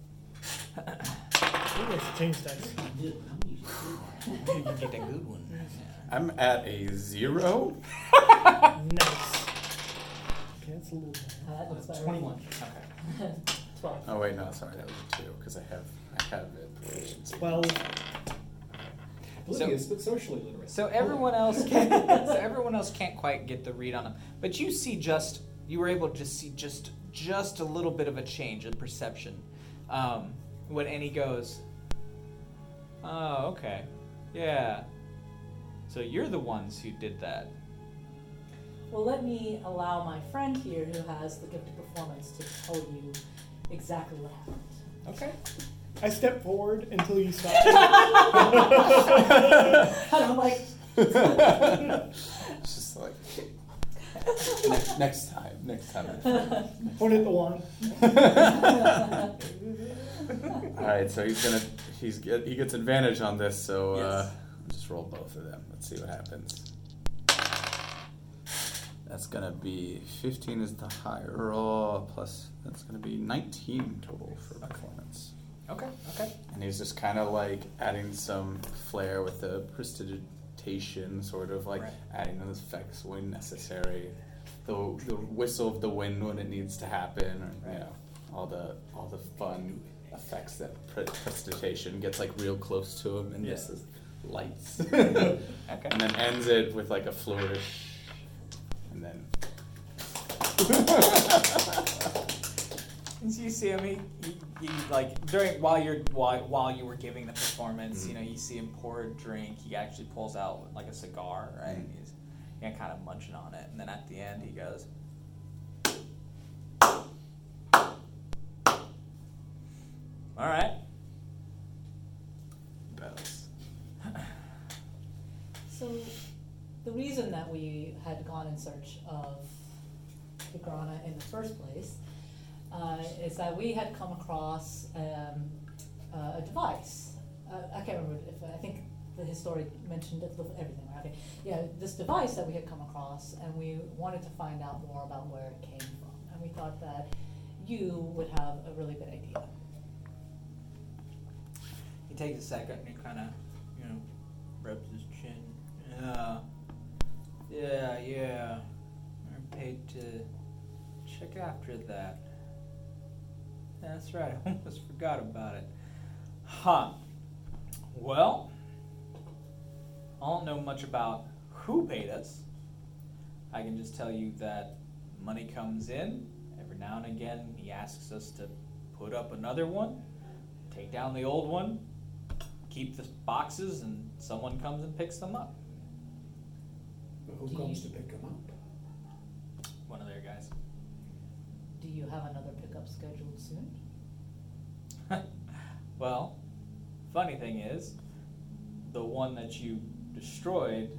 Maybe I should change dice. you get a good one. I'm at a zero. Nice. Okay, that's a little Uh, that looks better. 21. Okay. Twelve. Oh wait, no, sorry, that was a two because I have I have it proficiency. Twelve. Oblivious, but socially literate. So everyone else can so everyone else can't quite get the read on them. But you see just you were able to just see just just a little bit of a change in perception. Um, when Annie goes, Oh, okay. Yeah. So you're the ones who did that. Well, let me allow my friend here, who has the gift of performance, to tell you exactly what happened. Okay. I step forward until you stop. and I'm like, it's just like next, next time, next time. Point at the wand. All right, so he's gonna he's get, he gets advantage on this, so uh, Yes. Just roll both of them. Let's see what happens. That's gonna be 15 is the higher roll plus that's gonna be 19 total for performance. Okay. Okay. And he's just kind of like adding some flair with the prestidigitation, sort of like Right. adding those effects when necessary. The, the whistle of the wind when it needs to happen, or you know, all the all the fun effects that pre- prestidigitation gets like real close to him and Yeah. just says lights, Okay. and then ends it with like a flourish, and then And so you see him, he, he, he like during while you're while, while you were giving the performance, you know, you see him pour a drink. He actually pulls out like a cigar, right? Mhm. He's you know, kind of munching on it, and then at the end he goes, "All right." bells. So, the reason that we had gone in search of Tigrana in the first place uh, is that we had come across um, uh, a device. Uh, I can't remember if I think the historic mentioned it, everything. Right? Okay. Yeah, this device that we had come across, and we wanted to find out more about where it came from, and we thought that you would have a really good idea. He takes a second and kind of, you know, rubs his chin. Yeah, yeah, yeah. We're paid to check after that. That's right. I almost forgot about it. Huh. Well, I don't know much about who paid us. I can just tell you that money comes in. Every now and again, he asks us to put up another one, take down the old one, keep the boxes, and someone comes and picks them up. But who Do comes you- to pick him up? One of their guys. Do you have another pickup scheduled soon? well, funny thing is, the one that you destroyed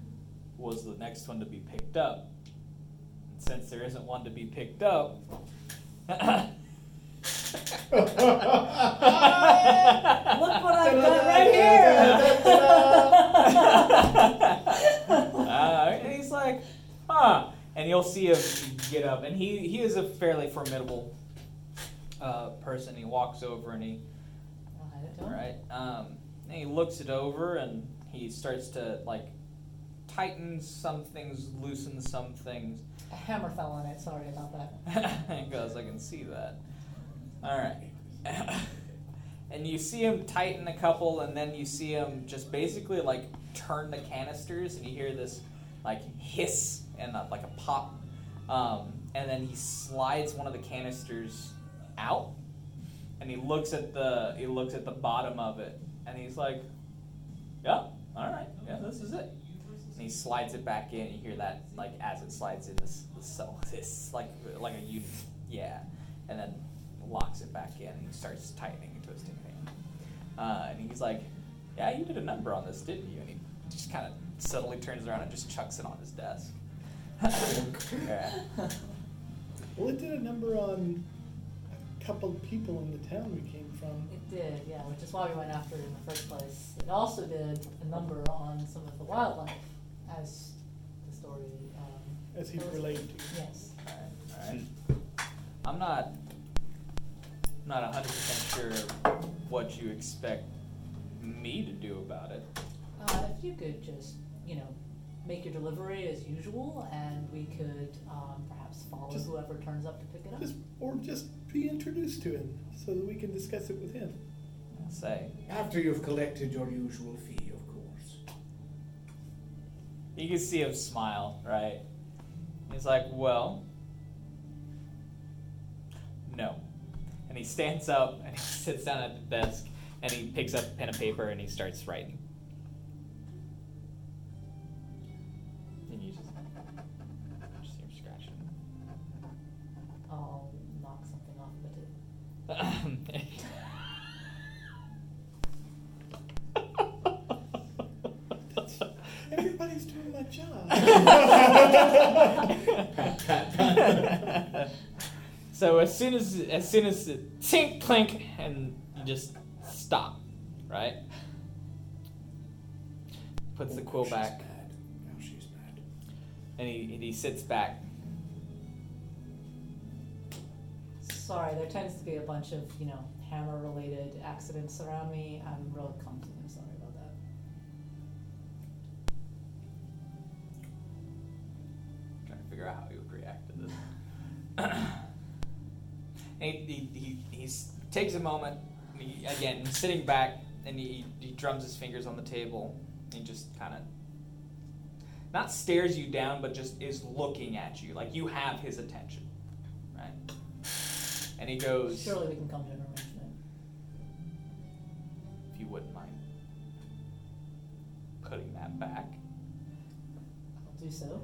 was the next one to be picked up. And since there isn't one to be picked up, Look what I've got right here! and you'll see him get up, and he, he is a fairly formidable uh, person. He walks over and he, I'll hand it to him. right, um, and he looks it over and he starts to like tighten some things, loosen some things. A hammer fell on it, sorry about that. he goes, I can see that. All right. and you see him tighten a couple, and then you see him just basically like turn the canisters, and you hear this like hiss and a, like a pop. Um, and then he slides one of the canisters out, and he looks at the he looks at the bottom of it, and he's like, "Yeah, all right, yeah, this is it." And he slides it back in. You hear that like as it slides in this this, so- this like like a unit, yeah, and then locks it back in and he starts tightening and twisting it. Uh, and he's like, "Yeah, you did a number on this, didn't you?" And he just kind of subtly turns around and just chucks it on his desk. Yeah. Well, it did a number on a couple of people in the town we came from. It did, yeah, which is why we went after it in the first place. It also did a number on some of the wildlife, as the story, um. As he goes. relayed to. Yes. All right. I'm not not hundred percent sure what you expect me to do about it. Uh, if you could just, you know, make your delivery as usual, and we could, um, perhaps follow Just- whoever turns up to pick it up. Just, or just be introduced to him so that we can discuss it with him. I'll say After you've collected your usual fee, of course. you can see him smile, right? He's like, "Well, no," and he stands up and he sits down at the desk and he picks up a pen and paper and he starts writing. Everybody's doing my job. so as soon as as soon as it tink clink and you just stop, right? Puts the Oh, quill back mad. Now oh, she's mad. and he and he sits back. Sorry, there tends to be a bunch of, you know, hammer-related accidents around me. I'm real clumsy. I'm sorry about that. trying to figure out how he would react to this. and he, he, he, he takes a moment, he, again, he's sitting back, and he, he drums his fingers on the table, and he just kind of, not stares you down, but just is looking at you, like you have his attention, right? And he goes, Surely we can come to an arrangement. if you wouldn't mind putting that back. I'll do so.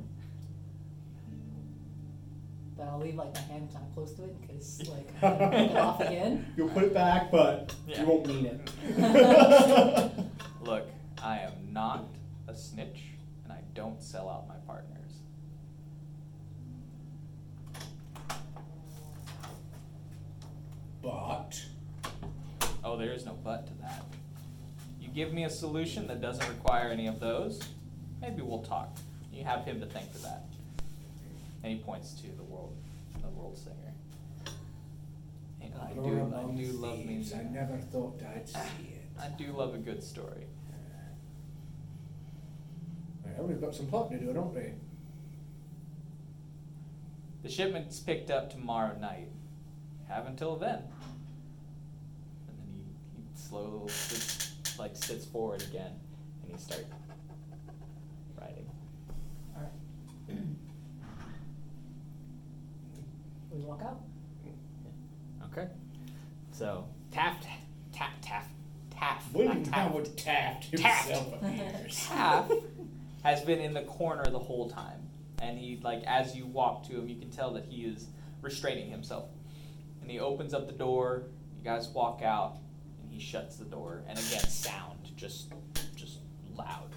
But I'll leave like my hand kind of close to it in case like I can pick it off again. You'll put it back, but Yeah. you won't mean it. Look, I am not a snitch, and I don't sell out my partners. But Oh, there is no but to that. You give me a solution that doesn't require any of those, maybe we'll talk. You have him to thank for that. And he points to the world, the world singer. And I do, I do love music. I never thought I'd see ah, it. I do love a good story. Well, we've got some plotting to do, don't we? The shipment's picked up tomorrow night. Have until then. And then he, he slowly sits, like sits forward again, and he starts writing. Alright. we walk out. Okay. So Taft, Taft, Taft, Taft. William not Taft. Howard Taft Taft. himself appears. Taft has been in the corner the whole time, and he like as you walk to him, you can tell that he is restraining himself. and he opens up the door. You guys walk out, and he shuts the door. And again, sound just just loud.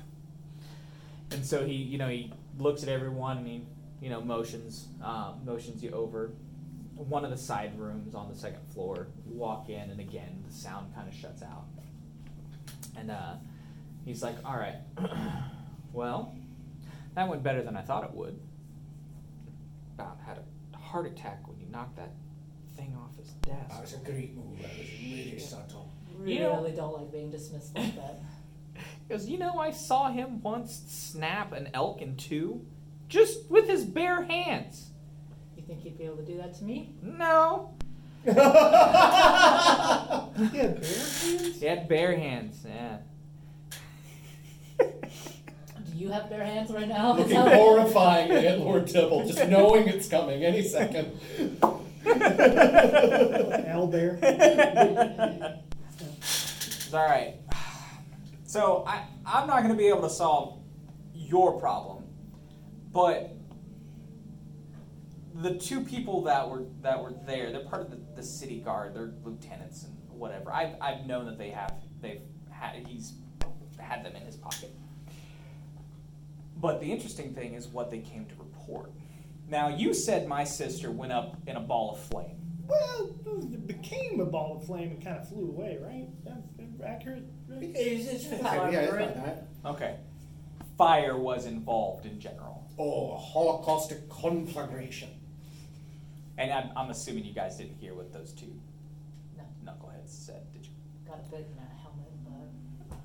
And so he, you know, he looks at everyone and he, you know, motions um, motions you over one of the side rooms on the second floor. You walk in, and again, the sound kind of shuts out. And uh, he's like, "All right, well, that went better than I thought it would. About had a heart attack when you knocked that thing off his desk. That was a great move. That was really subtle. Really, You know- really don't like being dismissed like that. Because you know, I saw him once snap an elk in two, just with his bare hands. You think he'd be able to do that to me? No, He had bare hands? he had bare hands. Yeah. Do you have bare hands right now? Looking Is that- horrifyingly at Lord Tybalt, just knowing it's coming any second. Al Bear? It's all right. So I, I'm not going to be able to solve your problem, but the two people that were that were there, they're part of the, the city guard. They're lieutenants and whatever. I've, I've known that they have they've had he's had them in his pocket. But the interesting thing is what they came to report. Now you said my sister went up in a ball of flame. Well, it became a ball of flame and kind of flew away, right? That's accurate. Right? It's, it's That's fair. how I Yeah, it's remember not it. that. Okay. Fire was involved in general. Oh, a holocaustic conflagration. And I'm, I'm assuming you guys didn't hear what those two No, knuckleheads said, did you? got a bit in a helmet, but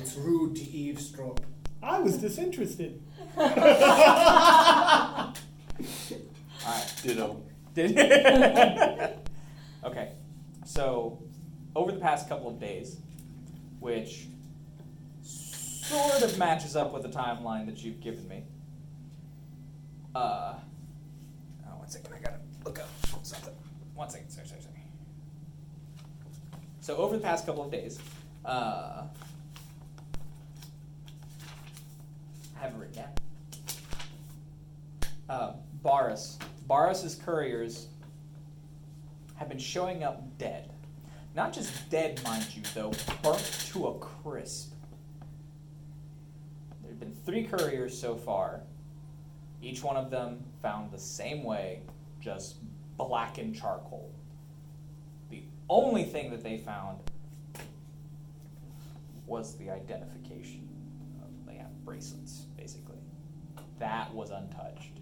It's rude to eavesdrop. I was disinterested. All right. Ditto. Did okay. So, over the past couple of days, which sort of matches up with the timeline that you've given me. Uh, oh, one second. I gotta look up something. One second. Sorry, sorry, sorry. So, over the past couple of days, uh, I have it written down. Uh, Barus. Barus's couriers have been showing up dead. Not just dead, mind you, though, burnt to a crisp. There have been three couriers so far. Each one of them found the same way, just blackened charcoal. The only thing that they found was the identification. Of, have bracelets, basically. That was untouched.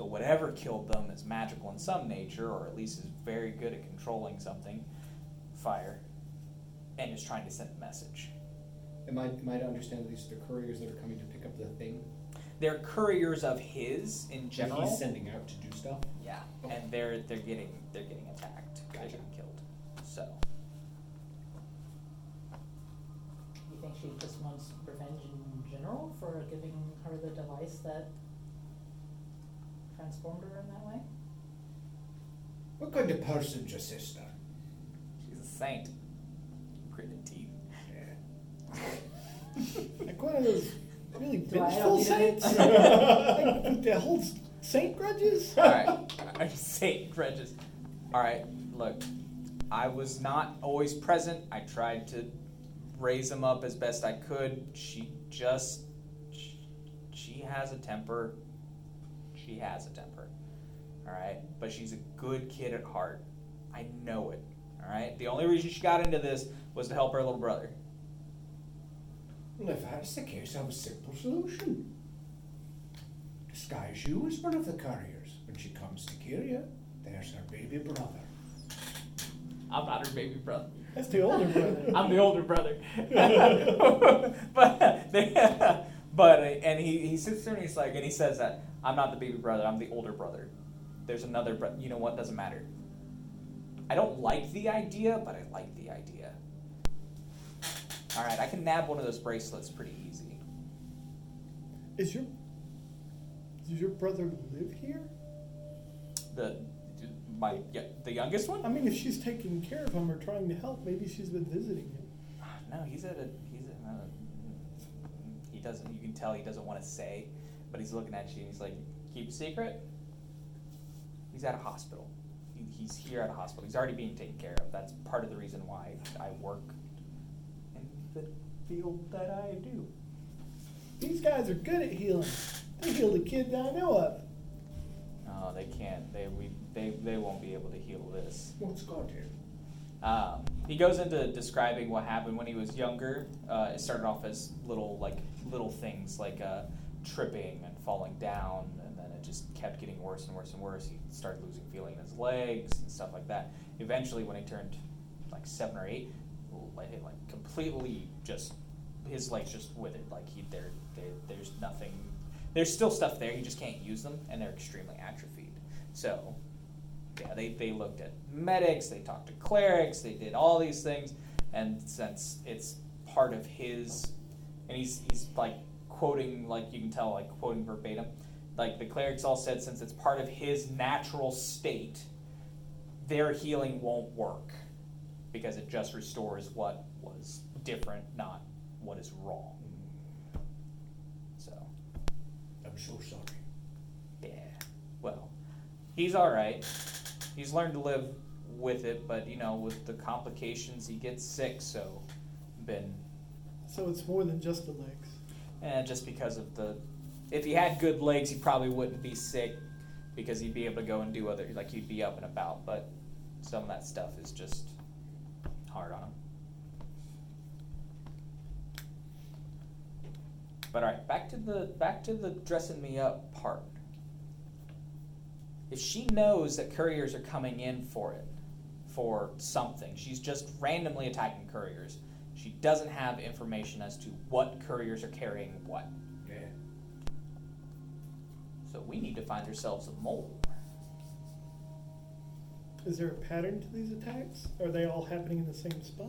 So whatever killed them is magical in some nature, or at least is very good at controlling something, fire, and is trying to send a message. Am I, am I to understand that these are the couriers that are coming to pick up the thing? They're couriers of his in that general. He's sending out to do stuff? Yeah, and they're they're getting they're getting attacked. They're Gotcha. getting killed. So you think she just wants revenge in general for giving her the device that transformed her in that way? What kind of person's your sister? she's a saint. Gritted teeth. Like one of those really Do I vengeful need saints? it? like, with the whole saint grudges? All right, I saint grudges. All right, look, I was not always present. I tried to raise him up as best I could. She just, she, she has a temper. She has a temper. All right, but she's a good kid at heart. I know it. All right. The only reason she got into this was to help her little brother. Well, if that's the case, I have a simple solution. Disguise you as one of the couriers. When she comes to kill you, there's her baby brother. I'm not her baby brother. That's the older brother. I'm the older brother. but they, but uh, and he, he sits there and he's like and he says that I'm not the baby brother. I'm the older brother. There's another brother. You know what? Doesn't matter. I don't like the idea, but I like the idea. All right, I can nab one of those bracelets pretty easy. Is your does your brother live here? The my yeah, the youngest one? I mean, if she's taking care of him or trying to help, maybe she's been visiting him. No, he's at a he's at a, he doesn't you can tell he doesn't want to say, but he's looking at you and he's like, keep a secret. He's at a hospital. he, he's here at a hospital. He's already being taken care of. That's part of the reason why I work in the field that I do. These guys are good at healing. They heal the kids I know of. No, they can't. They we they they won't be able to heal this. What's got him? Um, he goes into describing what happened when he was younger. Uh, it started off as little like little things like uh, tripping and falling down, and then it just kept getting worse and worse and worse. He started losing feeling in his legs and stuff like that. Eventually, when he turned like seven or eight, like, like completely just his legs just withered. Like he there there's nothing. There's still stuff there. He just can't use them, and they're extremely atrophied. So yeah, they, they looked at medics, they talked to clerics, they did all these things, and since it's part of his, and he's he's like quoting like you can tell like quoting verbatim, like the clerics all said since it's part of his natural state, their healing won't work because it just restores what was different, not what is wrong. So I'm so sorry. yeah, well, he's all right. He's learned to live with it, but you know, with the complications, he gets sick. So, been So it's more than just the legs. and just because of the, if he had good legs, he probably wouldn't be sick because he'd be able to go and do other like he'd be up and about. But some of that stuff is just hard on him. But all right, back to the back to the dressing me up part. If she knows that couriers are coming in for it, for something, she's just randomly attacking couriers. She doesn't have information as to what couriers are carrying what. Yeah. So we need to find ourselves a mole. Is there a pattern to these attacks? Are they all happening in the same spot?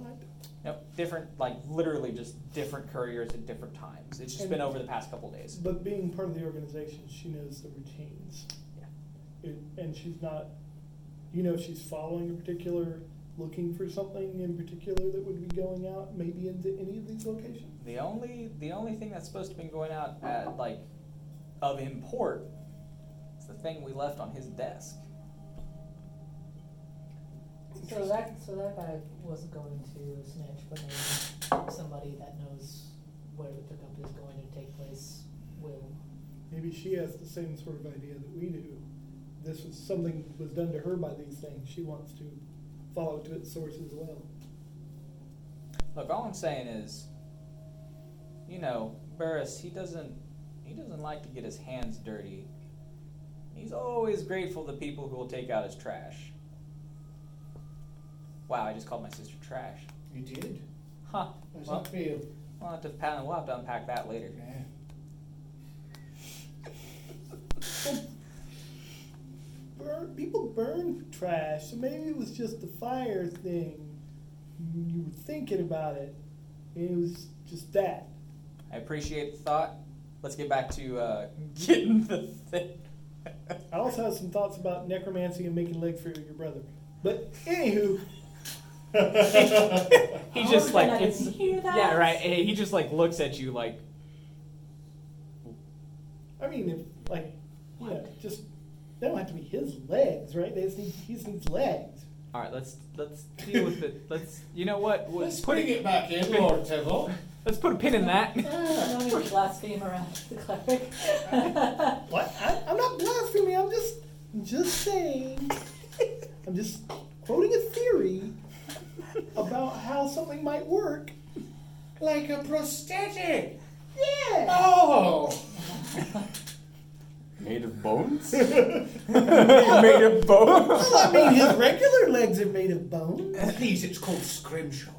Nope, different, like literally just different couriers at different times. It's just And- been over the past couple days. But being part of the organization, she knows the routines. Yeah. It, and she's not, you know, she's following a particular, looking for something in particular that would be going out, maybe into any of these locations. The only the only thing that's supposed to be going out at like of import is the thing we left on his desk. So that, so that guy wasn't going to snitch, but maybe somebody that knows where the pickup is going to take place will. Maybe she has the same sort of idea that we do. This was something was done to her by these things. She wants to follow to its source as well. Look, all I'm saying is, you know, Burris, he doesn't he doesn't like to get his hands dirty. He's always grateful to people who will take out his trash. Wow, I just called my sister trash. You did? Huh. How's Well, that feel? we'll have to pa- we'll have to unpack that later. Yeah. Burn, people burn trash, so maybe it was just the fire thing. You were thinking about it, and it was just that. I appreciate the thought. Let's get back to uh, getting the thing. I also have some thoughts about necromancy and making legs for your brother. But anywho, he just Oh, like it's yeah right. He just like looks at you like I mean, if like, you know, just they don't have to be his legs, right? They just need he just needs legs. all right. Let's let's deal with it. Let's you know what? We'll Let's put bring it back in, Lord Tevil. Let's put a pin in that. No need to blaspheme around the cleric. What? I, I'm not blaspheming. I'm just, I'm just saying. I'm just quoting a theory about how something might work. Like a prosthetic. Yeah. Oh! Made of bones? Made of bones? Well, I mean, his regular legs are made of bones. Please, it's called Scrimshaw.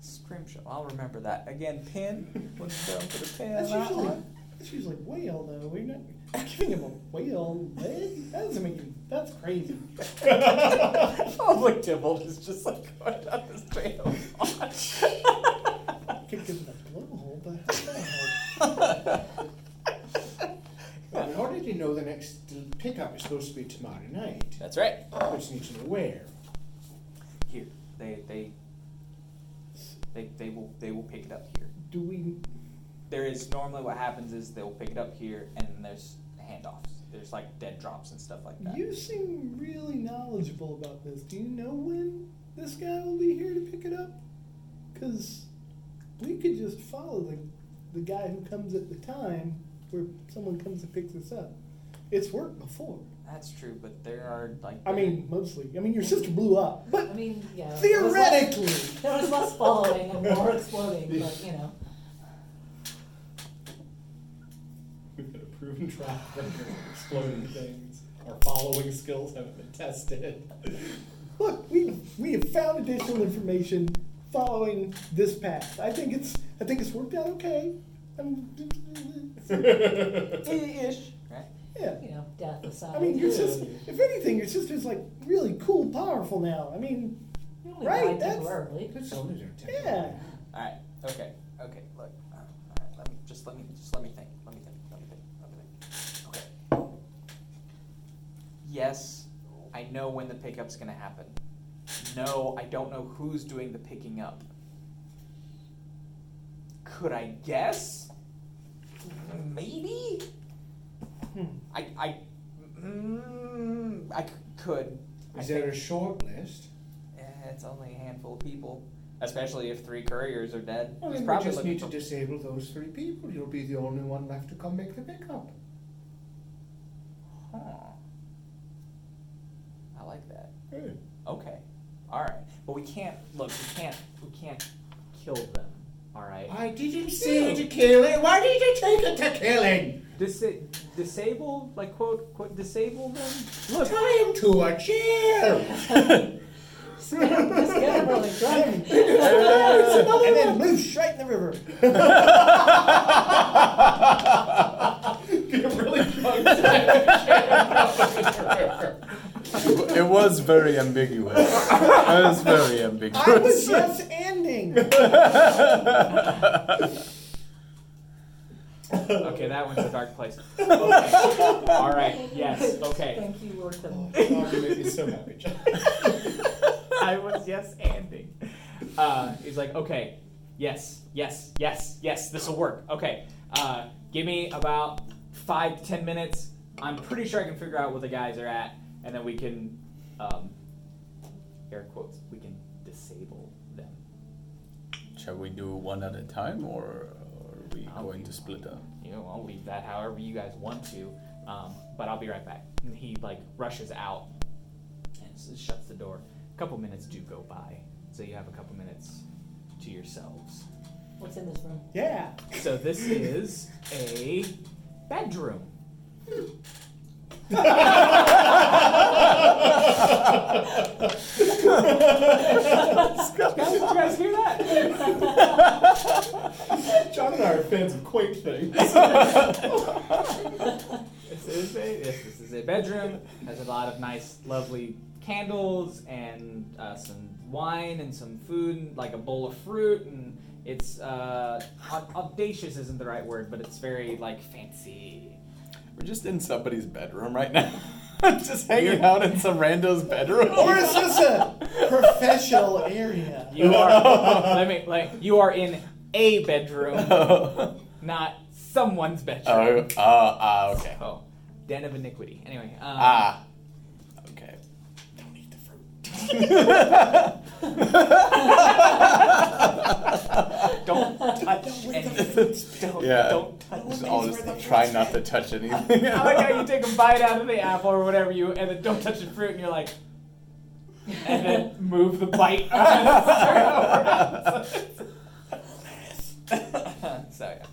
Scrimshaw. I'll remember that. Again, pin. Let's go put a pin That's in that usually, one. that's usually whale, though. We're not giving him a whale leg. That doesn't make any, That's crazy. Oh, look, Tybalt is just like going down this trail of thought. Could give him a blowhole, but how's that help? Know the next pickup is supposed to be tomorrow night. That's right. We just need to know where. Here, they they they they will they will pick it up here. Do we? There is normally what happens is they'll pick it up here, and then there's handoffs. there's like dead drops and stuff like that. You seem really knowledgeable about this. Do you know when this guy will be here to pick it up? Because we could just follow the, the guy who comes at the time where someone comes and picks us up. It's worked before. That's true, but there are like. I mean, mostly. I mean, your sister blew up, but I mean, yeah. there was less- theoretically. There was less following and more exploding, but you know. We've got a proven track record of exploding things. Our following skills haven't been tested. Look, we we have found additional information following this path. I think it's I think it's worked out okay. Um, ish, right? Yeah. You know, death aside. I mean, your sister. If anything, your sister's like really cool, powerful now. I mean, You only right, died that's- temporarily. It's only their yeah. All right. Okay. Okay. Look. Uh, all right. Let me just let me just let me think. Let me think. Let me think. Let me think. Okay. Yes, I know when the pickup's gonna happen. No, I don't know who's doing the picking up. Could I guess? Maybe. Hmm. I I mm, I c- could. I Is there think- a short list? Eh, it's only a handful of people, especially if three couriers are dead. Well, He's then we probably just looking need to for- disable those three people. You'll be the only one left to come make the pickup. Huh. I like that. Okay. All right. But we can't look. We can't. We can't kill them. All right. I didn't say to kill it. Why did you take it to killing? Disa- disable, like quote, quote, disable them. Look. Tie him to a chair. Just get him really drunk. and then loose right in the river. Get really drunk. It was very ambiguous. It was very ambiguous. I was just ending. Okay, that one's a dark place. Okay. All right. Yes. Okay. Thank you, Lord Tim. Oh, you make me so happy, John. I was yes anding. Uh, he's like, okay, yes, yes, yes, yes, this will work. Okay, uh, give me about five to ten minutes. I'm pretty sure I can figure out where the guys are at, and then we can, um, air quotes, we can disable them. Shall we do one at a time, or are we I'll going be- to split up? You know, I'll leave that however you guys want to, um, but I'll be right back. And he like rushes out and shuts the door. A couple minutes do go by, so you have a couple minutes to yourselves. What's in this room? Yeah. So this is a bedroom. guys, did you guys hear that? John and I are fans of quaint things. This is a this, this is a bedroom. Has a lot of nice, lovely candles and uh, some wine and some food, and like a bowl of fruit, and it's uh, au- audacious isn't the right word, but it's very like fancy. We're just in somebody's bedroom right now. just hanging out in some rando's bedroom. Or is this a professional area? You are let me like you are in a bedroom, oh, not someone's bedroom. Oh, uh, uh, okay. Oh, den of iniquity. Anyway, um, Ah. Okay. Don't eat the fruit. don't touch anything. Don't, Yeah. don't touch. I'll just try not to touch anything. I like how you take a bite out of the apple or whatever you, and then don't touch the fruit, and you're like, and then move the bite. so yeah.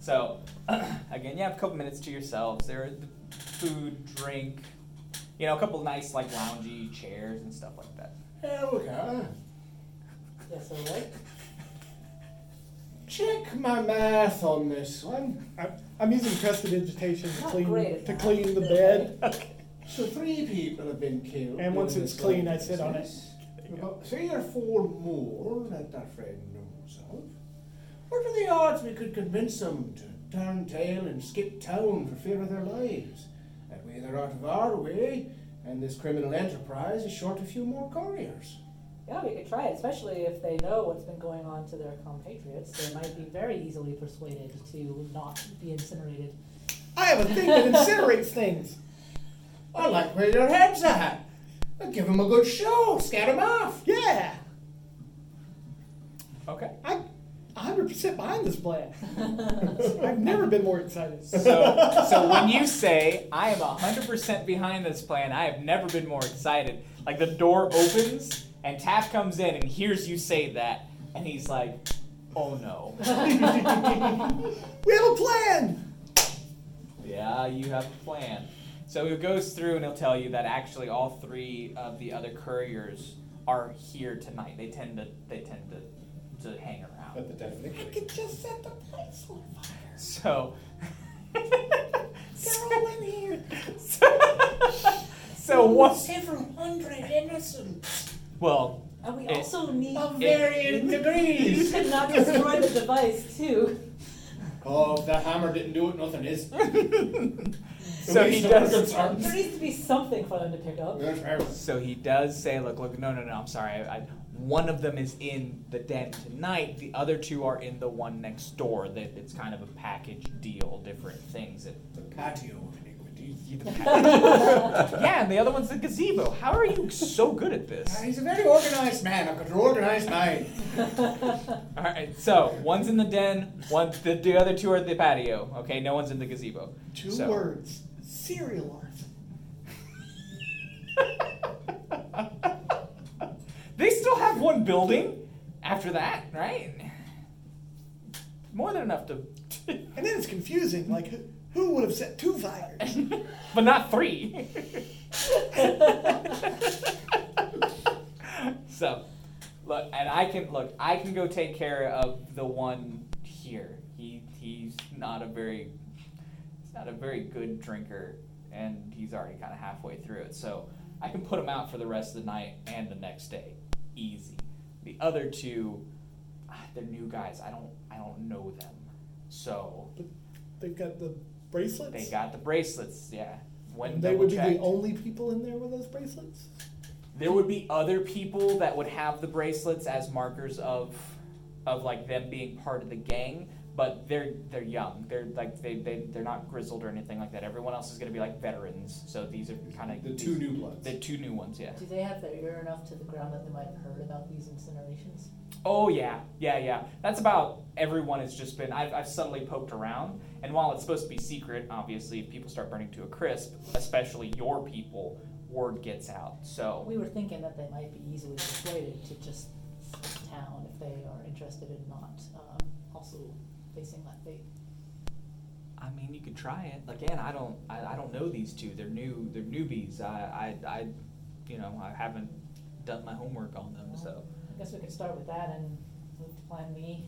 So again, you have a couple minutes to yourselves. There are the food, drink, you know, a couple nice like loungy chairs and stuff like that. Helga, Yes, sir, right? check my math on this one. I, I'm using prestidigitation to clean great to that. clean the bed. So three people have been killed. And once it's this clean, I of sit on it. business. About three or four more that our friend knows of. What are the odds we could convince them to turn tail and skip town for fear of their lives? That way they're out of our way, and this criminal enterprise is short a few more couriers. Yeah, we could try it, especially if they know what's been going on to their compatriots. They might be very easily persuaded to not be incinerated. I have a thing that incinerates things. I like where your head's are at. Give them a good show. Scat him off. Yeah, Okay. I'm 100% behind this plan. I've never been more excited. So, so when you say I am hundred percent behind this plan, I have never been more excited. Like the door opens and Taff comes in and hears you say that, and he's like, "Oh no." we have a plan. Yeah, you have a plan. So he goes through and he'll tell you that actually all three of the other couriers are here tonight. They tend to they tend to, to hang around. At the den of I could just set the place on fire. So They're all in here. so what? Several hundred innocents Well, And we It- also need. of It- varying You degrees. cannot destroy the device, too. Oh, if the hammer didn't do it, nothing is. so he does. There needs to be something for them to pick up. So he does say, "Look, look, no, no, no. I'm sorry. I, I, one of them is in the den tonight. The other two are in the one next door. That it's kind of a package deal, different things. That The patio of iniquity. yeah, and the other one's the gazebo. How are you so good at this? He's a very organized man. I've got an organized mind. All right, so one's in the den. One, the, the other two are at the patio. Okay, no one's in the gazebo. Two So- words. Serial. One building after that, right? More than enough to, And then it's confusing. Like, who, who would have set two fires? but not three. so, look, and I can look. I can go take care of the one here. He he's not a very he's not a very good drinker, and he's already kind of halfway through it. So I can put him out for the rest of the night and the next day, easy. The other two, ah, they're new guys. I don't I don't know them, so But they've got the bracelets. they got the bracelets. Yeah, when they would be the only people in there with those bracelets. There would be other people that would have the bracelets as markers of, of like them being part of the gang, but they're they're young. They're like they they they're not grizzled or anything like that. Everyone else is gonna be like veterans. So these are kind of The two new bloods. The two new ones, yeah. Do they have their ear enough to the ground that they might have heard about these incinerations? Oh yeah, yeah, yeah. That's about everyone has just been. I've, I've subtly poked around, and while it's supposed to be secret, obviously, if people start burning to a crisp, especially your people, word gets out. So We were thinking that they might be easily persuaded to just leave town if they are interested in not um, also facing that fate. I mean, you could try it. Again, I don't, I, I don't know these two. They're new. They're newbies. I, I, I, you know, I haven't done my homework on them. So I guess we could start with that and move to plan B.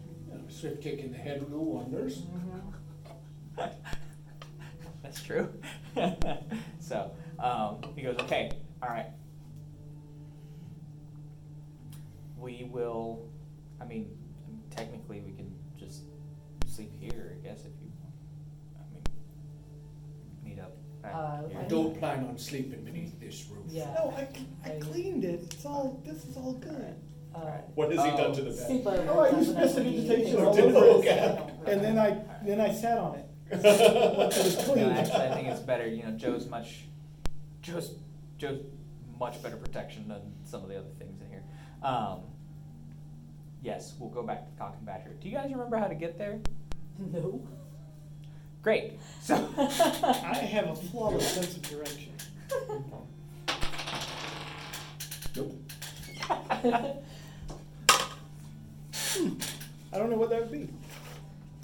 Swift kick in the head will do wonders. that's true. so um, he goes, okay, all right. We will. I mean, technically, we can just sleep here. I guess if you. I mean, meet up. Back Uh, here. I don't plan on sleeping beneath this roof. Yeah. No, I, I cleaned it. It's all. This is all good. Uh, What has he done to the bed? Sleeper Oh, I used definitely prestidigitation thinks all it's over it. okay. And then I then I sat on it. It was No, clean. actually, I think it's better. You know, Joe's much, Joe's, Joe's much better protection than some of the other things in here. Um, yes, we'll go back to Cock and Badger. Do you guys remember how to get there? No. Great. So, I have a flawless sense of direction. Nope. I don't know what that would be.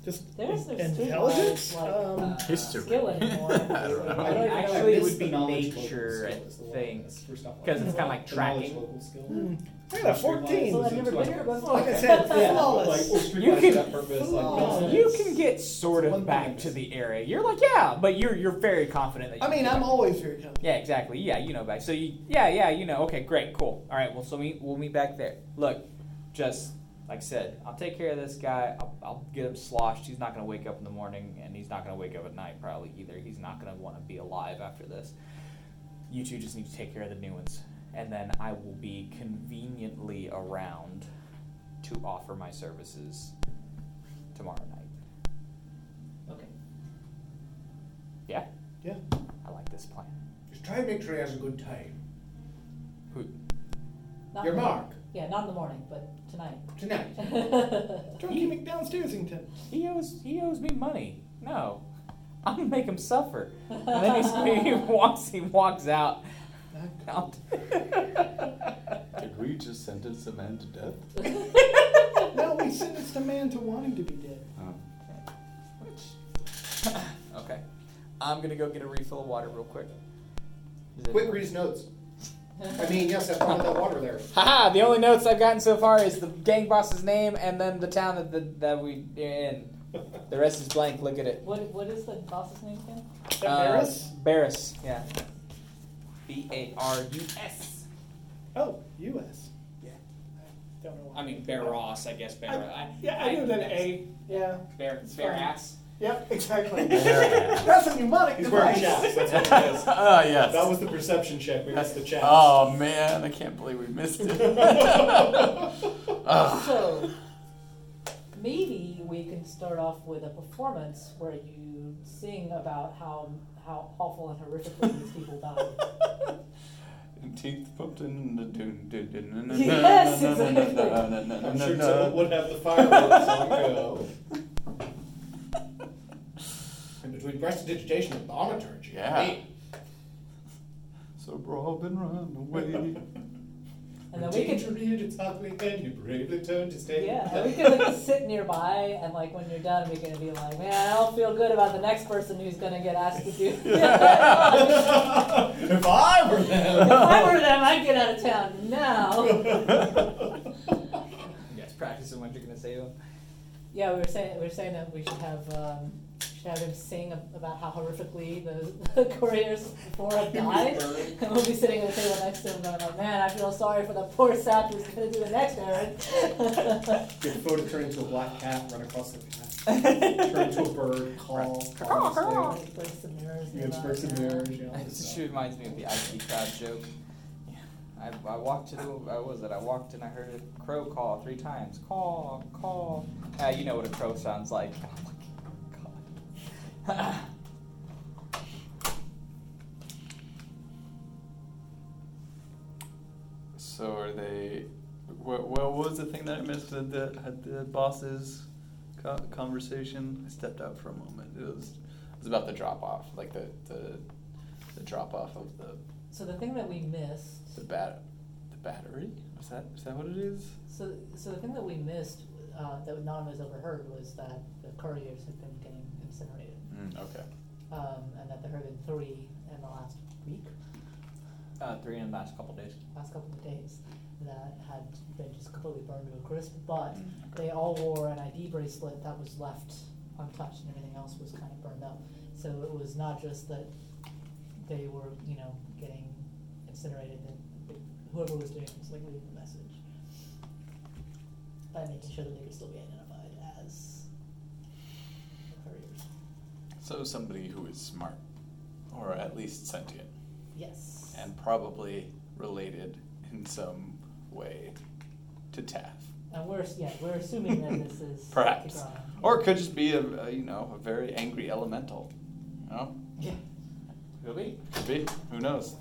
Just There's there's intelligence. like, Um, uh, History. skill anymore. I don't know. I don't even know. Actually, it would be nature, local I skill is the one think, that's like because it's kind of like The knowledge tracking. Local skill. I got a fourteen. So I've never been here before. Like I said, flawless. like, You can- purpose, like, Oh. You can get sort of back to the area. You're like, yeah, but you're you're very confident that. You I mean, I'm back. always very confident. Yeah, exactly. Yeah, you know back. So you, yeah, yeah, you know. Okay, great, cool. All right, well, so we we'll meet back there. Look, just like I said, I'll take care of this guy. I'll, I'll get him sloshed. He's not gonna wake up in the morning, and he's not gonna wake up at night probably either. He's not gonna want to be alive after this. You two just need to take care of the new ones, and then I will be conveniently around to offer my services tomorrow night. Okay. Yeah, Yeah. I like this plan. Just try and make sure he has a good time. Who? Not Your in the- mark. Yeah, not in the morning, but tonight. Tonight. Don't keep me downstairsington. He owes he owes me money. No, I'm gonna make him suffer. And then he's, he walks he walks out. Out. Did we just sentence a man to death? No, we sentenced a man to wanting to be dead. Which? Oh. okay, I'm gonna go get a refill of water real quick. Is it- Quick read his notes. I mean, yes, I found that water there. Haha! The only notes I've gotten so far is the gang boss's name and then the town that the, that we are in. The rest is blank. Look at it. What what is the boss's name again? Uh, Barris? Barris. Yeah. B A R U S. Oh, U.S. Yeah. I don't know why. I mean, Barros, I guess. Bar- I, Yeah, I knew that A. Yeah. Bear, bear ass. Yep, exactly. That's a mnemonic He's wearing device. chaps. That's what it is. Ah, yes. That was the perception check. We missed the chaps. Oh man, I can't believe we missed it. Ugh. So maybe we can start off with a performance where you sing about how how awful and horrifically these people died. And teeth pumped in the dun- dun- dun- dun- Yes, dun- dun- exactly. I'm sure dun- Tybalt dun. would have the fireworks on go. And between prestidigitation and thaumaturgy. Yeah. hey, So Robin run away. And then we Teacher could reared its ugly head, he bravely turned his tail. yeah, and we could like sit nearby and like when you're done we can be like, Man, I don't feel good about the next person who's gonna get asked to do if if I were them. if I were them, I'd get out of town now. You guys practicing what you're gonna say to him. Yeah, we were saying we were saying that we should have um, should have him sing about how horrifically the, the couriers before have died, and we'll be sitting at the table next to him going like, "Man, I feel sorry for the poor sap who's going to do the next errand." Your photo turn into a black cat, run across the path. turn into a bird, call, call. Like, break some mirrors. You nearby. have some mirrors, you know. She reminds me of the IT crowd joke. Yeah. I, I walked to the, I was it? I walked and I heard a crow call three times. Call, call. Uh, you know what a crow sounds like. So are they? What, what was the thing that I missed at the at the boss's conversation? I stepped out for a moment. It was it was about the drop off, like the the, the drop off of the So the thing that we missed. the bat the battery. Is that is that what it is? So so the thing that we missed uh, that none of us overheard was that the couriers had been getting incinerated, Mm, okay. um, and that there had been three in the last week. Uh, three in the last couple days. last couple of days that had been just completely burned to a crisp, but Mm, they all wore an ID bracelet that was left untouched and everything else was kind of burned up. So it was not just that they were, you know, getting incinerated, that that whoever was doing it was like leaving a message by making sure that they could still be identified as the couriers. So somebody who is smart, or at least sentient, Yes. and probably related in some way to Taff. And we're, yeah, we're assuming that this is. Perhaps. Tigrana. Or it could just be a, a you know a very angry elemental. You know, Yeah. Could be. could be. Who knows?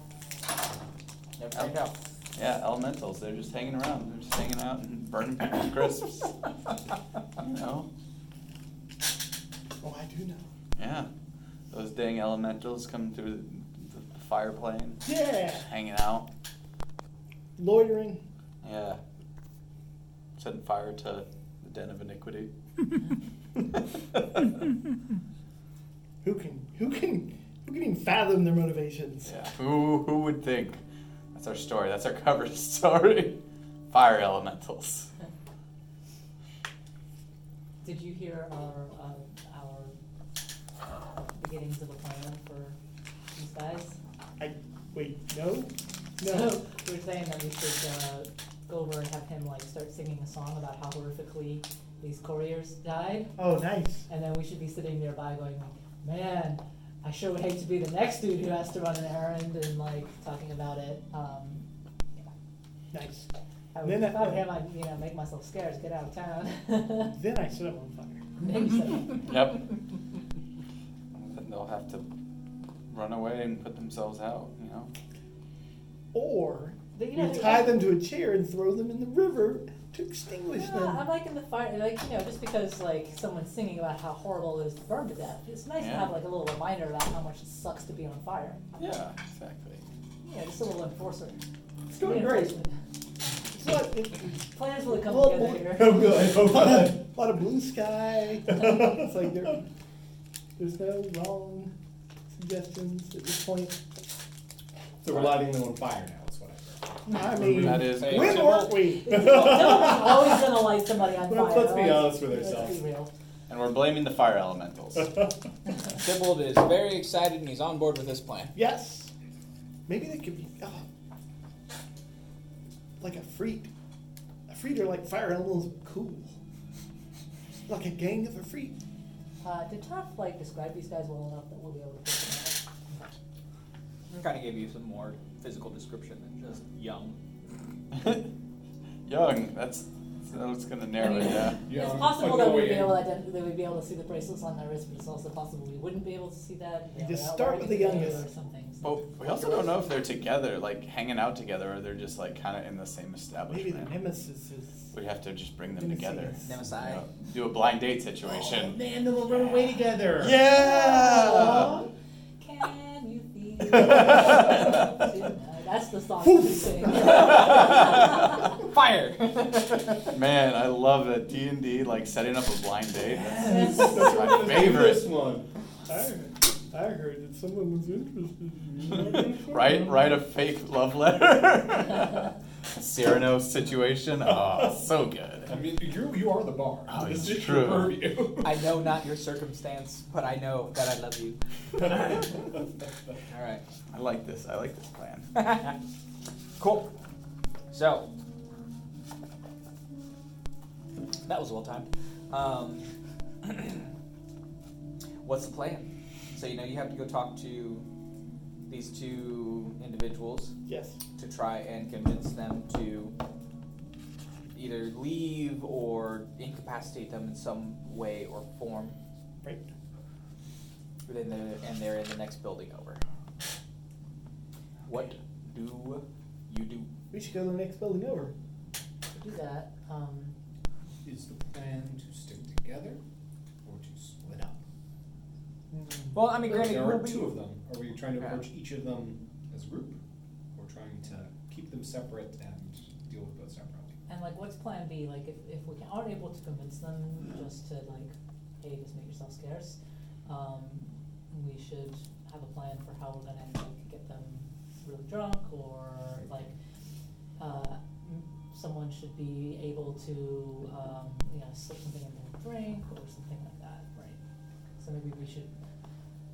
Never find out. Yeah, elementals. They're just hanging around. They're just hanging out and burning people's crisps. you know. Oh, I do know. Yeah. Those dang elementals come through the, the fire plane, Yeah. hanging out. Loitering. Yeah. Setting fire to the den of iniquity. Who can who can who can even fathom their motivations? Yeah. Who who would think? That's our story. That's our cover story. Fire elementals. Did you hear our, uh, our beginnings of a plan for these guys? I wait, no? So, No. we were saying that we should, uh, go over and have him like start singing a song about how horrifically these couriers died. Oh nice. And then we should be sitting nearby going, man, I sure would hate to be the next dude who has to run an errand and like talking about it. Um, Nice. I would, Then if I were him, I'd, you know, make myself scarce, get out of town. Then I set up on fire. Maybe so. Yep. And then they'll have to run away and put themselves out. You know. Or But, you you know, tie them to a chair and throw them in the river to extinguish Yeah, them. I'm like in the fire. Like you know, just because like someone's singing about how horrible it is to burn to death, it's nice to Yeah. have like a little reminder about how much it sucks to be on fire. Yeah. Exactly. Yeah, just a little enforcer. It's doing great. Reinforcement. It's not, it, Plans really come Well, together here. Oh, good. A, lot of, lot of blue sky. it's like there, there's no wrong suggestions at this point. So we're lighting them on fire now. Is what I heard. I mean, That is- when Hey, weren't we? Someone's always gonna light somebody on Let's- fire. let's be right? honest with Let's ourselves. real. And we're blaming the fire elementals. Tybalt is very excited and he's on board with this plan. Yes. Maybe they could be oh, like a freak. A freak are like fire animals, but cool. Like a gang of a freak. Uh, did Taff like describe these guys well enough that we'll be able to pick them out? Kind of gave you some more physical description than just young. Young. That's that's gonna narrow it down. Yeah, it's possible that we'd be able to ident- that we'd be able to see the bracelets on their wrist, but it's also possible we wouldn't be able to see that. You know, just start with the youngest. Or something. So- But we also don't know if they're together, like hanging out together, or they're just like kind of in the same establishment. Maybe the establishment. nemesis is. We have to just bring them Nemesis. together. Nemesis. You know, do a blind date Oh, situation. man, then we'll run away together. Yeah. Can you feel? That's the song we sing. Fire! Man, I love it. D and D, like setting up a blind date. That's, Yes. that's We're my favorite. This one. I heard, that someone was interested. in you. Write write a fake love letter. Cyrano situation. Oh, so good. I mean, you you are the bar. Oh, it's is true. your purview. I know not your circumstance, but I know that I love you. All right. I like this. I like this plan. cool. So that was well timed. Um, what's the plan? So you know you have to go talk to these two individuals Yes. to try and convince them to either leave or incapacitate them in some way or form. Right. Within the, and they're in the next building over. What do you do? We should go to the next building over. To do that, um, Is the plan to stick together or to split up? Well, I mean, granted, there we'll are be- two of them. Are we trying to Yeah. approach each of them as a group, or trying to keep them separate and deal with both separately? and like, what's Plan B? Like, if, if we can, aren't able to convince them just to like, hey, just make yourself scarce, um, we should have a plan for how we're gonna like get them really drunk or like, uh, m- someone should be able to, um, you know, slip something in their drink or something like that, right? So maybe we should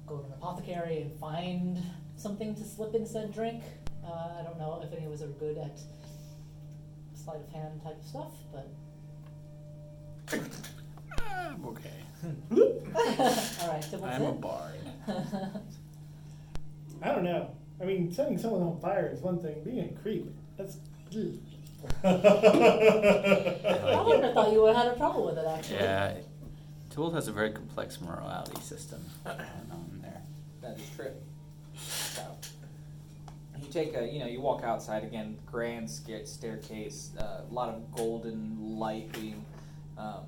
go to an apothecary and find something to slip in said drink. Uh, I don't know if any of us are good at sleight of hand type of stuff, but I'm okay. all right. So what's I'm a it? bard. I don't know. I mean, setting someone on fire is one thing. Being a creep, that's. ugh. I wouldn't have thought you would have had a problem with it actually. Yeah, Tool has a very complex morality system going on there. That is true. So, you take a, you know, you walk outside again, grand staircase, uh, a lot of golden light being um,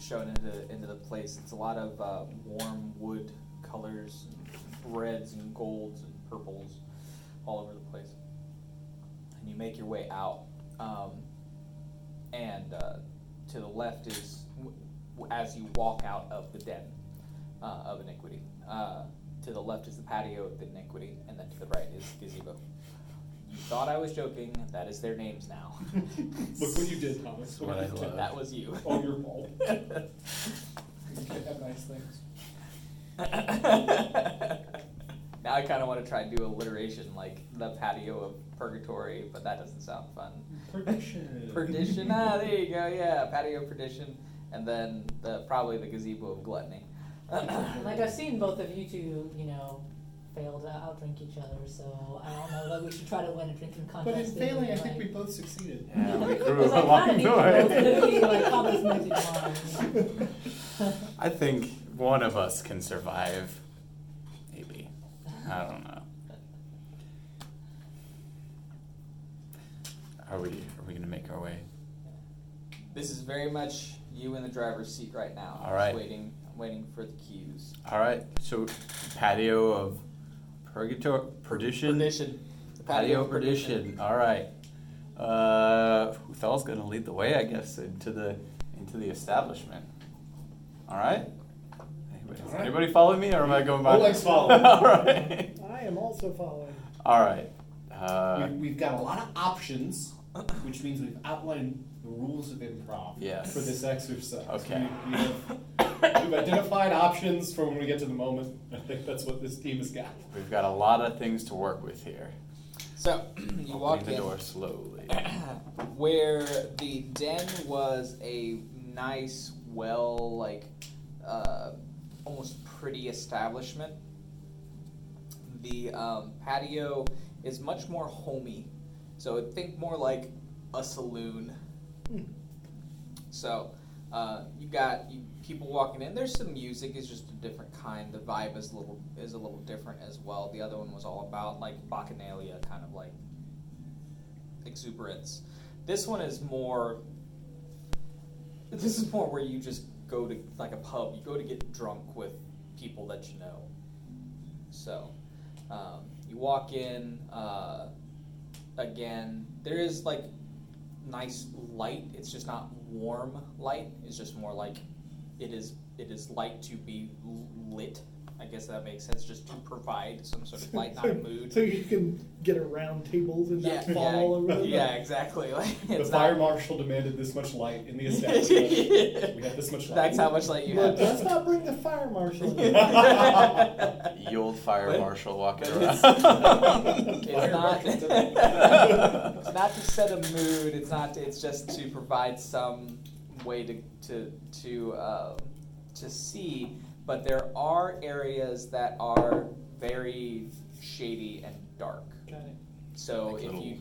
shown into into the place. It's a lot of uh, warm wood colors, and reds and golds and purples, all over the place. And you make your way out, um, and uh, to the left is as you walk out of the den uh, of iniquity. To the left is the patio of iniquity, and then to the right is gazebo. You thought I was joking. That is their names now. Look what you did, Thomas. What I love. that was you. All your fault. You can't have nice things. now I kind of want to try and do alliteration, like the patio of purgatory, but that doesn't sound fun. Perdition. Perdition. ah, there you go. Yeah, patio perdition, and then the probably the gazebo of gluttony. like I've seen both of you two, you know, fail to outdrink each other, so I don't know that we should try to win a drinking contest. But in failing, I like- think we both succeeded. Yeah, we grew Because I along the way. both be like common music line. I think one of us can survive. Maybe. I don't know. Are we are we gonna make our way? This is very much you in the driver's seat right now. All Just. Waiting, waiting for the cues. All right. So patio of purgatory perdition. Perdition. The Patio of perdition. All right. Uh, Uthal's gonna lead the way, I guess, into the into the establishment. All right. Anybody, All right. anybody follow me, or am I going by? Oleg's following. All right. I am also following. All right. Uh, we, we've got a lot of options, which means we've outlined the rules of improv Yes. for this exercise. Okay. We, we have, we've identified options for when we get to the moment. I think that's what this team has got. we've got a lot of things to work with here. So you walk Opening the door slowly. where the den was a nice, well, like, uh, almost pretty establishment. The um, patio is much more homey, so I think more like a saloon. So uh, you got you, people walking in. There's some music. It's just a different kind. The vibe is a little is a little different as well. The other one was all about like bacchanalia, kind of like exuberance. This one is more. This is more where you just go to like a pub. You go to get drunk with people that you know. So, um, you walk in. Uh, again, there is like nice light. It's just not warm light. It's just more like it is. It is light to be lit. I guess that makes sense. Just to provide some sort of light, not a mood. So you can get around tables and not fall all over them. yeah, exactly. Like, The fire not- marshal demanded this much light in the establishment. we have this much light. That's how much light you Look, have. let's not bring the fire marshal in. Ye old fire But- marshal walking around. it's, it's not. it's not to set a mood. It's not. It's just to provide some way to to to um, to see. But there are areas that are very shady and dark. Got it. So Like if you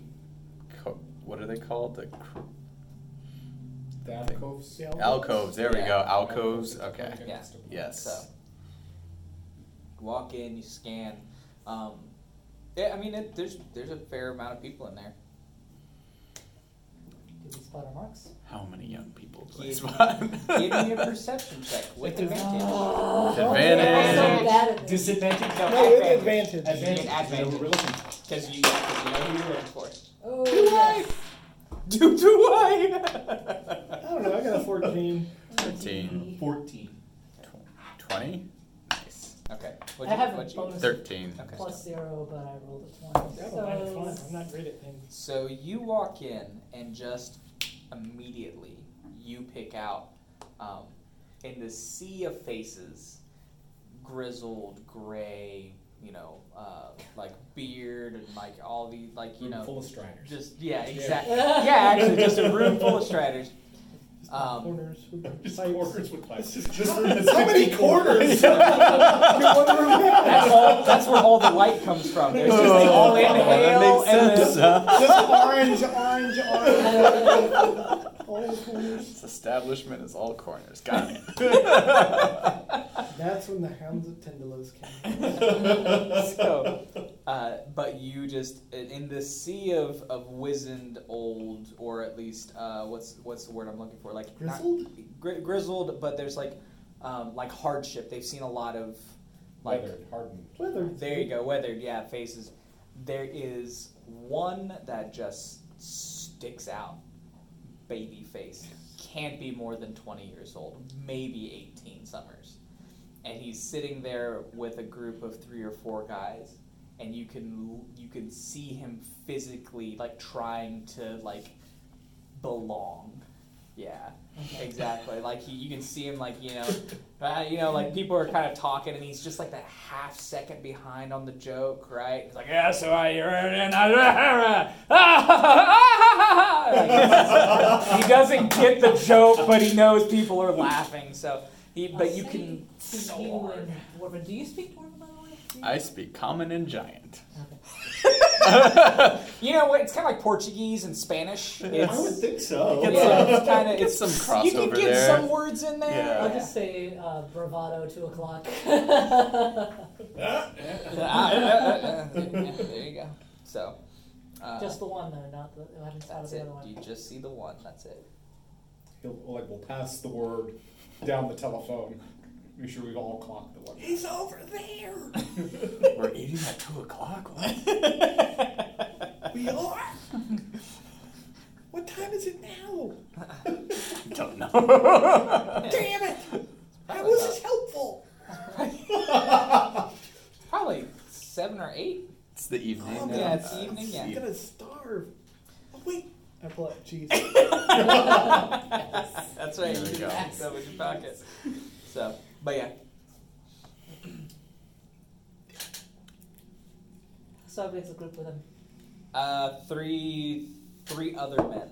Co- what are they called? The cr- The alcoves. Yeah. alcoves. There we go. Alcoves. Okay. Yeah. Yes. So you walk in, you scan. Um, yeah, I mean, it, there's there's a fair amount of people in there. Do we spot our marks? How many young people do I Give- spot? Give me a perception check with advantage. Oh, Advantage. I'm so bad at this. Disadvantage. No, No, with advantage. advantage. Advantage. We're looking for. Because you, you know who you're looking for. Oh, Do I? yes. Do do I? I don't know. I got a 14. 13. 14. Twenty. Nice. okay. I What'd you, have a what'd you bonus? Thirteen. Okay. Plus zero, but I rolled a 20. I don't mind fun. So, I'm not great at things. So you walk in and just immediately you pick out um, in the sea of faces, grizzled, gray, you know, uh, like beard and like all these, like you Room know, full of striders. just yeah, Yeah. exactly. Yeah, actually, just a room full of striders. Um, Corners with Just pipes. corners with pipes. It's This room has How many corners? That's all. That's where all the light comes from. There's just the all inhale and makes sense. then, Just orange, orange, orange. All the corners. This establishment is all corners. Got it. That's when the hounds of Tindalos came. so, uh, but you just in in the sea of, of wizened old, or at least uh, what's what's the word I'm looking for? Like not- Grizzled? gri- grizzled, but there's like um, like hardship. They've seen a lot of like Weathered, hardened. Weathered. there you go, weathered. Yeah, faces. There is one that just sticks out. Baby face. Can't be more than 20 years old, maybe 18 summers. And he's sitting there with a group of three or four guys, and you can you can see him physically like trying to like belong. Yeah, exactly. Like he, you can see him like you know, uh, you know, like people are kind of talking, and he's just like that half second behind on the joke, right? He's like, yeah, so I, you're in, like, he doesn't get the joke, but he knows people are laughing. So he, but you can to so hard. Dwarven. Do you speak Dwarven, by the way? Do you? I speak common and giant. You know what? It's kind of like Portuguese and Spanish. It's, I would think so. Get yeah, some- it's kind of get it's some You can get there. some words in there. Yeah. I'll just say uh, bravado, two o'clock. Ah, there you go. So, uh, just the one though, not the. I haven't thought of that's the it. other one. You just see the one. That's it. He'll, like, we'll pass the word down the telephone. Make sure we've all clocked the one. He's over there. We're eating at two o'clock. What? We are. What time is it now? I don't know. Damn it! How was this helpful? Probably seven or eight. it's the evening. Oh, Yeah, uh, it's evening. Yeah. I'm gonna starve. Oh wait, I pull out cheese. That's right. There we You go. that with your pocket. So, but yeah. So big's the group with him. Uh, three three other men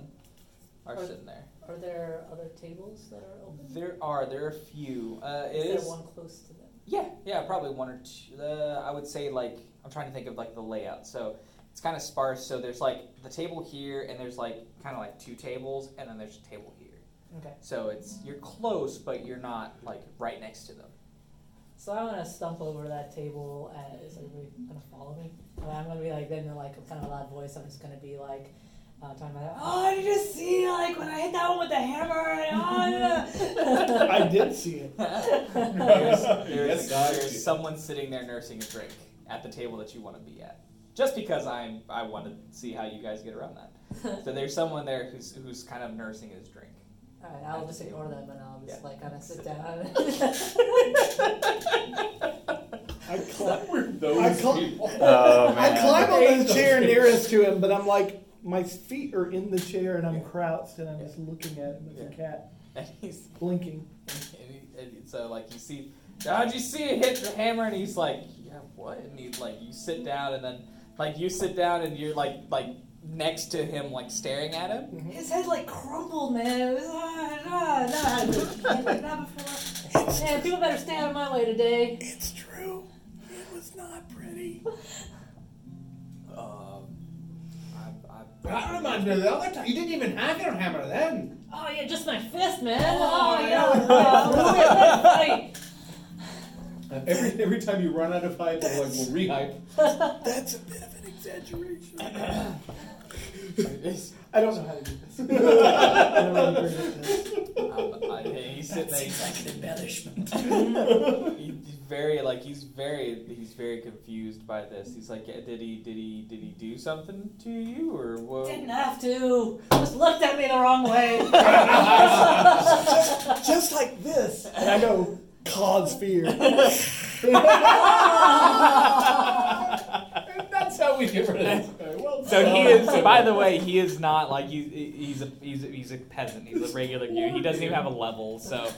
are Are- sitting there. Are there other tables that are open? There are there are a few. Uh, is is there one close to them? yeah yeah probably one or two. Uh, I would say like I'm trying to think of like the layout. So it's kind of sparse. So there's like the table here, and there's like kind of like two tables, and then there's a table here. Okay. So it's you're close, but you're not like right next to them. So I'm gonna stump over that table. And is everybody gonna follow me? And I'm gonna be like, then in like a kind of a loud voice, I'm just gonna be like, uh, talking about, oh, did you see like when I hit that one with the hammer? And, oh, I did see it. There's, there's, Yes, there's someone sitting there nursing a drink at the table that you want to be at. Just because I'm, I want to see how you guys get around that. So there's someone there who's who's kind of nursing his drink. All right, I'll just ignore them and I'll just Yeah. like kind of sit down. I climb. Those I cl- people. Oh I man. climb on Angels. the chair nearest to him, but I'm like, my feet are in the chair and I'm Yeah. crouched and I'm just looking at him as a cat, And he's blinking. and, he, and so like you see, how'd you see it hit the hammer? And he's like, yeah, what? And he's like, you sit down, and then like you sit down, and you're like like next to him, like staring at him. His head like crumbled, man. It was, ah, ah, nah, can't that before. Man, people better stay out of my way today. It's true. It was not pretty. Um, I, I, That reminds me of the other time. You didn't even have your hammer then. Oh yeah, just my fist, man. Oh, Oh, yeah. yeah. Uh, every, every time you run out of hype, we'll, like, we'll rehype. That's a bit of an exaggeration. It's- I don't know how to do this. I'm not really great at this. um, I, he's sitting there. He's like an embellishment. he- he's very like he's very he's very confused by this. He's like, did he did he did he do something to you or what? Didn't have to. Just looked at me the wrong way. Just like this. And I go, cause fear. That's how we get rid of it. Well So he is. By the way, he is not like he's he's a he's a, he's a peasant. He's a regular dude. He doesn't even have a level. So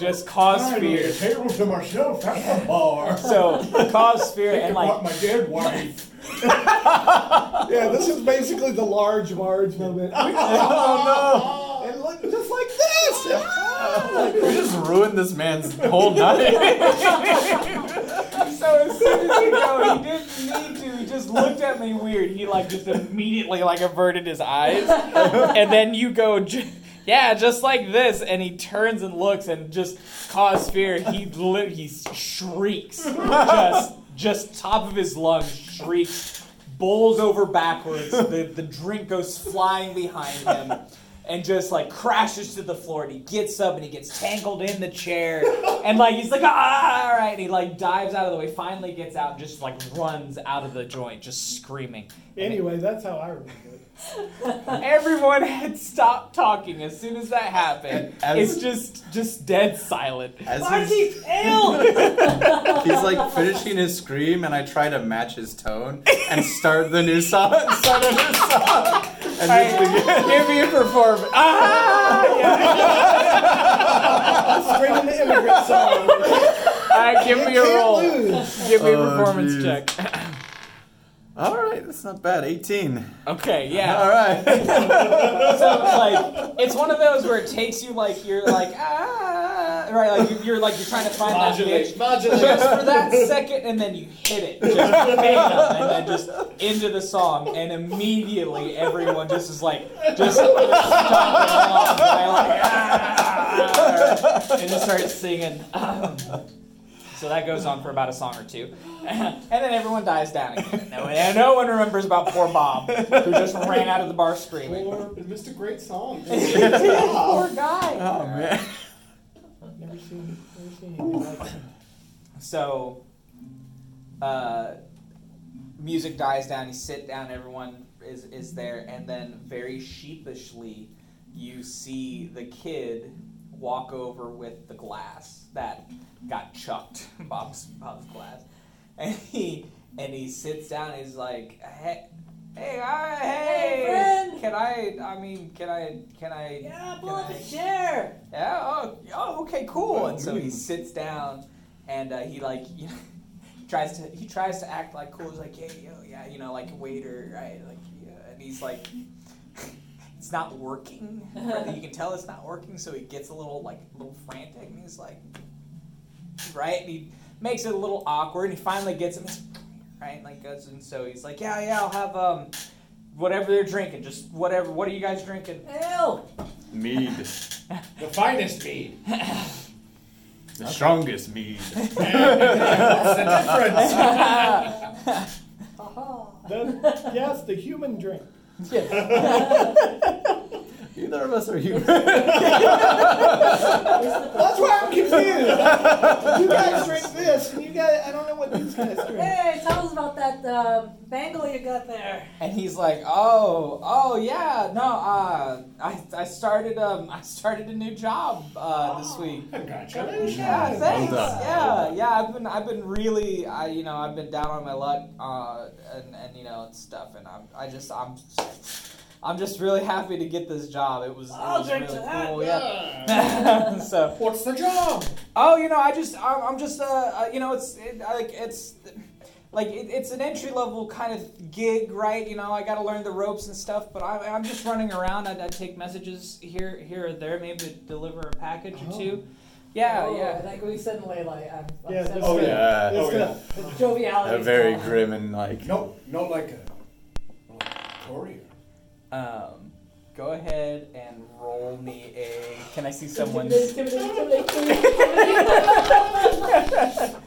just cause I need a fear. table to myself at the bar. So cause fear and like my dead wife. Yeah, this is basically the large Marge moment. oh no! And look, just like this. We just ruined this man's whole night. So as soon as you go, he didn't need to. He just looked at me weird. He like just immediately like averted his eyes, and then you go. "J- Yeah, just like this, and he turns and looks, and just cause fear. He li- he shrieks, just just top of his lungs shrieks, bowls over backwards. The the drink goes flying behind him. And just like crashes to the floor, and he gets up and he gets tangled in the chair, and like he's like, ah, all right, and he like dives out of the way, finally gets out, and just like runs out of the joint, just screaming. Anyway, that's how I remember it. Everyone had stopped talking as soon as that happened. As- it's just just dead silent. As Marty, he's, ill. he's like finishing his scream, and I try to match his tone and start the new song. Start a new song. And Alright, just begin. give me a performance. Ah! Yeah. Screaming the immigrant song. Alright, give me a Can't roll. lose. Give me a Oh, performance geez. check. All right, that's not bad. 18. Okay, yeah. All right. So like it's one of those where it takes you like you're like ah right, like you're like you're trying to find that Modulate, pitch modulate. just for that second, and then you hit it, just bam, and then just into the song, and immediately everyone just is like just stomping along, right, like, ah, and just starts singing. Um, so that goes on for about a song or two, and then everyone dies down again. No, and no one remembers about poor Bob, who just ran out of the bar screaming. Or missed a great song. poor guy. Oh man. Never seen, never seen anything like that. So, uh, music dies down. You sit down. Everyone is is there, and then very sheepishly, you see the kid walk over with the glass that got chucked. Bob's Bob's glass, and he and he sits down. And he's like, "Hey." Hey, hi, hey, friend." Can I? I mean, can I? Can I? Yeah, pull up I- a chair. yeah. Oh, oh, okay, cool. And so he sits down, and uh, he like you know, tries to he tries to act like cool. He's like, yeah, yo, yeah, you know, like a waiter, right? Like, yeah. and he's like, it's not working. You can tell it's not working. So he gets a little like a little frantic, and he's like, right? And he makes it a little awkward, and he finally gets him. he's, Right, like goes, and so he's like, yeah, yeah, I'll have um, whatever they're drinking, just whatever. What are you guys drinking? Ale. Mead. The finest mead. The strongest mead. What's the difference? Aha. Then, yes, the human drink. 你也哈哈 Neither of us are human. That's why I'm confused. You guys drink this, and you guys, I don't know what these guys drink. Hey, tell us about that um, bangle you got there. And he's like, "Oh, oh yeah, no, uh, I, I started um, I started a new job uh, this week. Congratulations. Yeah, thanks. Well. Yeah, yeah, I've been I've been really, I you know, I've been down on my luck, uh, and and you know, and stuff, and I'm I just I'm I'm just really happy to get this job. It was, it I'll was drink really to that. cool. Yeah. so What's the job? Oh, you know, I just, I'm, I'm just, uh, uh, you know, it's it, like it's, like it, it's an entry level kind of gig, right? You know, I got to learn the ropes and stuff, but I, I'm just running around. I, I take messages here, here or there, maybe deliver a package or two. Yeah, oh, yeah. Like we suddenly like I'm, I'm Yeah, sensing Oh, yeah. It's Oh, gonna- the joviality. A very gone. grim and like. No, not like a, like a courier. Um, go ahead and roll me a. Can I see intimidate.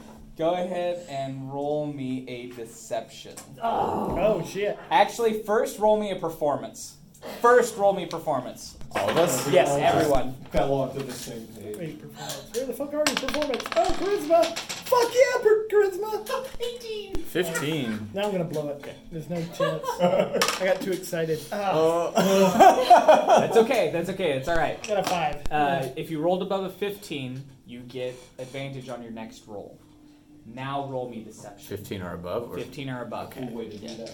Go ahead and roll me a deception. oh. Oh shit! Actually, first roll me a performance. First roll me performance. All of us? Yes, everyone. Fell onto the same page. Wait, performance. Where the fuck are you? Performance. Oh, charisma. Fuck yeah, per- charisma. 18. 15. Now I'm gonna blow it. There's no chance. I got too excited. Ah, Oh. That's okay. That's okay. It's all right. got a five. Uh, if you rolled above a 15, you get advantage on your next roll. Now roll me deception. 15 or above? Or? 15 or above. Cool way to do that.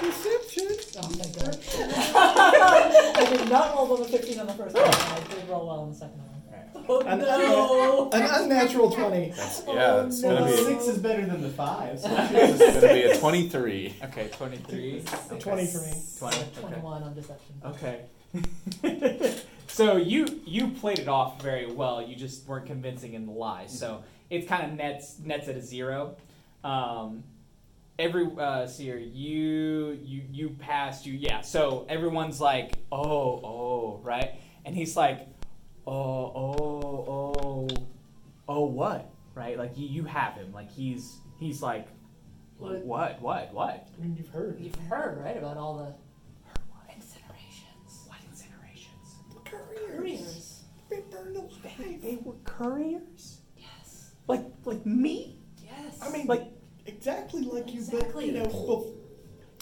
Deception. Oh, thank God. I did not roll over 15 on the first one. I did roll well on the second one. Oh An, no! an unnatural twenty. That's, yeah, oh, it's no. gonna be. Six is better than the five. So It's gonna be a 23. Okay, 23. A Twenty for me. 20. Okay. 21 on deception. Okay. so you you played it off very well. You just weren't convincing in the lie. So it kind of nets nets at a zero. Um, every uh, Seer, you you you passed. You yeah. So everyone's like, oh oh right, and he's like, oh oh oh oh what right? Like you you have him. Like he's he's like, What? what what what? I mean, you've heard. You've heard, right, about all the What incinerations? What incinerations? couriers. They burned alive. They were couriers? Yes. Like like me? Yes. I mean, Like- like exactly like you, but Exactly. you know, bef-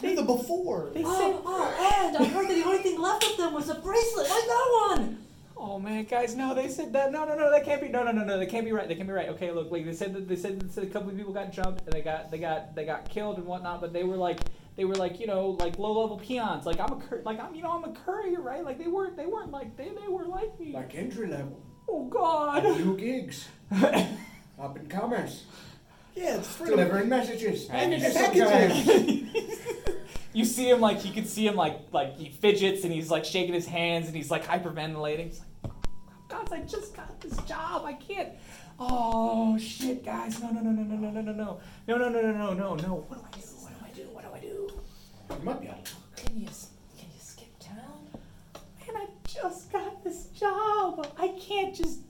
you're the before. They oh, said Oh, oh, and I heard that the only thing left of them was a bracelet. I got one. Oh man, guys, no, they said that. No, no, no, that can't be. No, no, no, no, that can't be right. They can't be right. Okay, look, like they said that they said, they said a couple of people got jumped and they got they got they got killed and whatnot. But they were like they were like you know like low level peons. Like I'm a cur- like I'm you know I'm a courier, right? Like they weren't they weren't like they they were like me. Like entry level. oh God. New gigs. Up and comers. Yeah, it's for Delivering messages. And Packages packages. you see him like you can see him like like he fidgets and he's like shaking his hands and he's like hyperventilating. He's like, God I just got this job. I can't. Oh shit, guys! No, no, no, no, no, no, no, no, no, no, no, no, no, no, no, no. What do I do? What do I do? What do I do? You might be able to. Can you can you skip town? Man, I just got this job. I can't just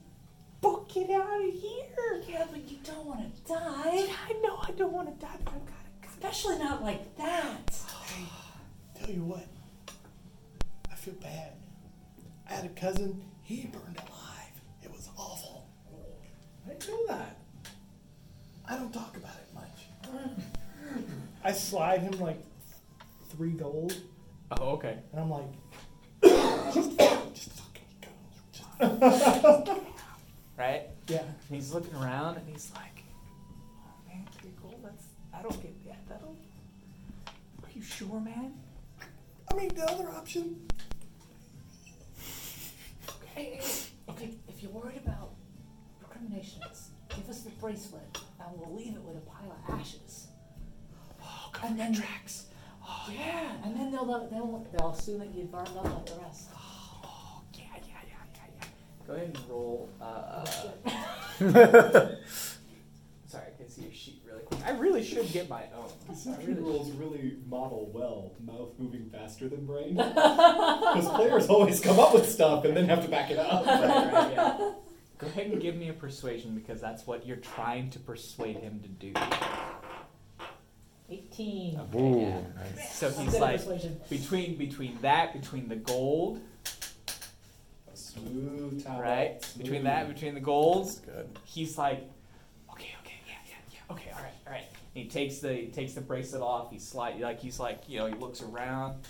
book it out of here. Yeah, but you don't want to die, I know I don't want to die, but I've got to. especially not like that. Tell you what, I feel bad. I had a cousin, he burned alive. It was awful. I didn't know that. I don't talk about it much. I slide him like three gold, Oh, okay. and I'm like, just, just fucking go. Just- Right? yeah. He's looking around and he's like, "Oh man, pretty cool. That's I don't get that. That'll. Are you sure, man? I mean, the other option. Hey, hey, if, you, if you're worried about recriminations, give us the bracelet, and we'll leave it with a pile of ashes. Oh, And then- tracks. Oh Yeah, and then they'll they'll they'll assume that you've burned up like the rest. Oh yeah, yeah, yeah, yeah, yeah. Go ahead and roll. Uh, sorry, I can see your sheet really quick. I really should get my own. These I two really rules really model well mouth moving faster than brain. Because players always come up with stuff and then have to back it up. Right, right, yeah. Go ahead and give me a persuasion because that's what you're trying to persuade him to do. Eighteen. Okay, yeah. So I'm he's good at like persuasion. between between that, between the gold, A smooth tower. right? smooth. Between that, between the golds, Good. he's like, okay, okay, yeah, yeah, yeah, okay, all right, all right. And he takes the he takes the bracelet off. He slide like he's like you know he looks around,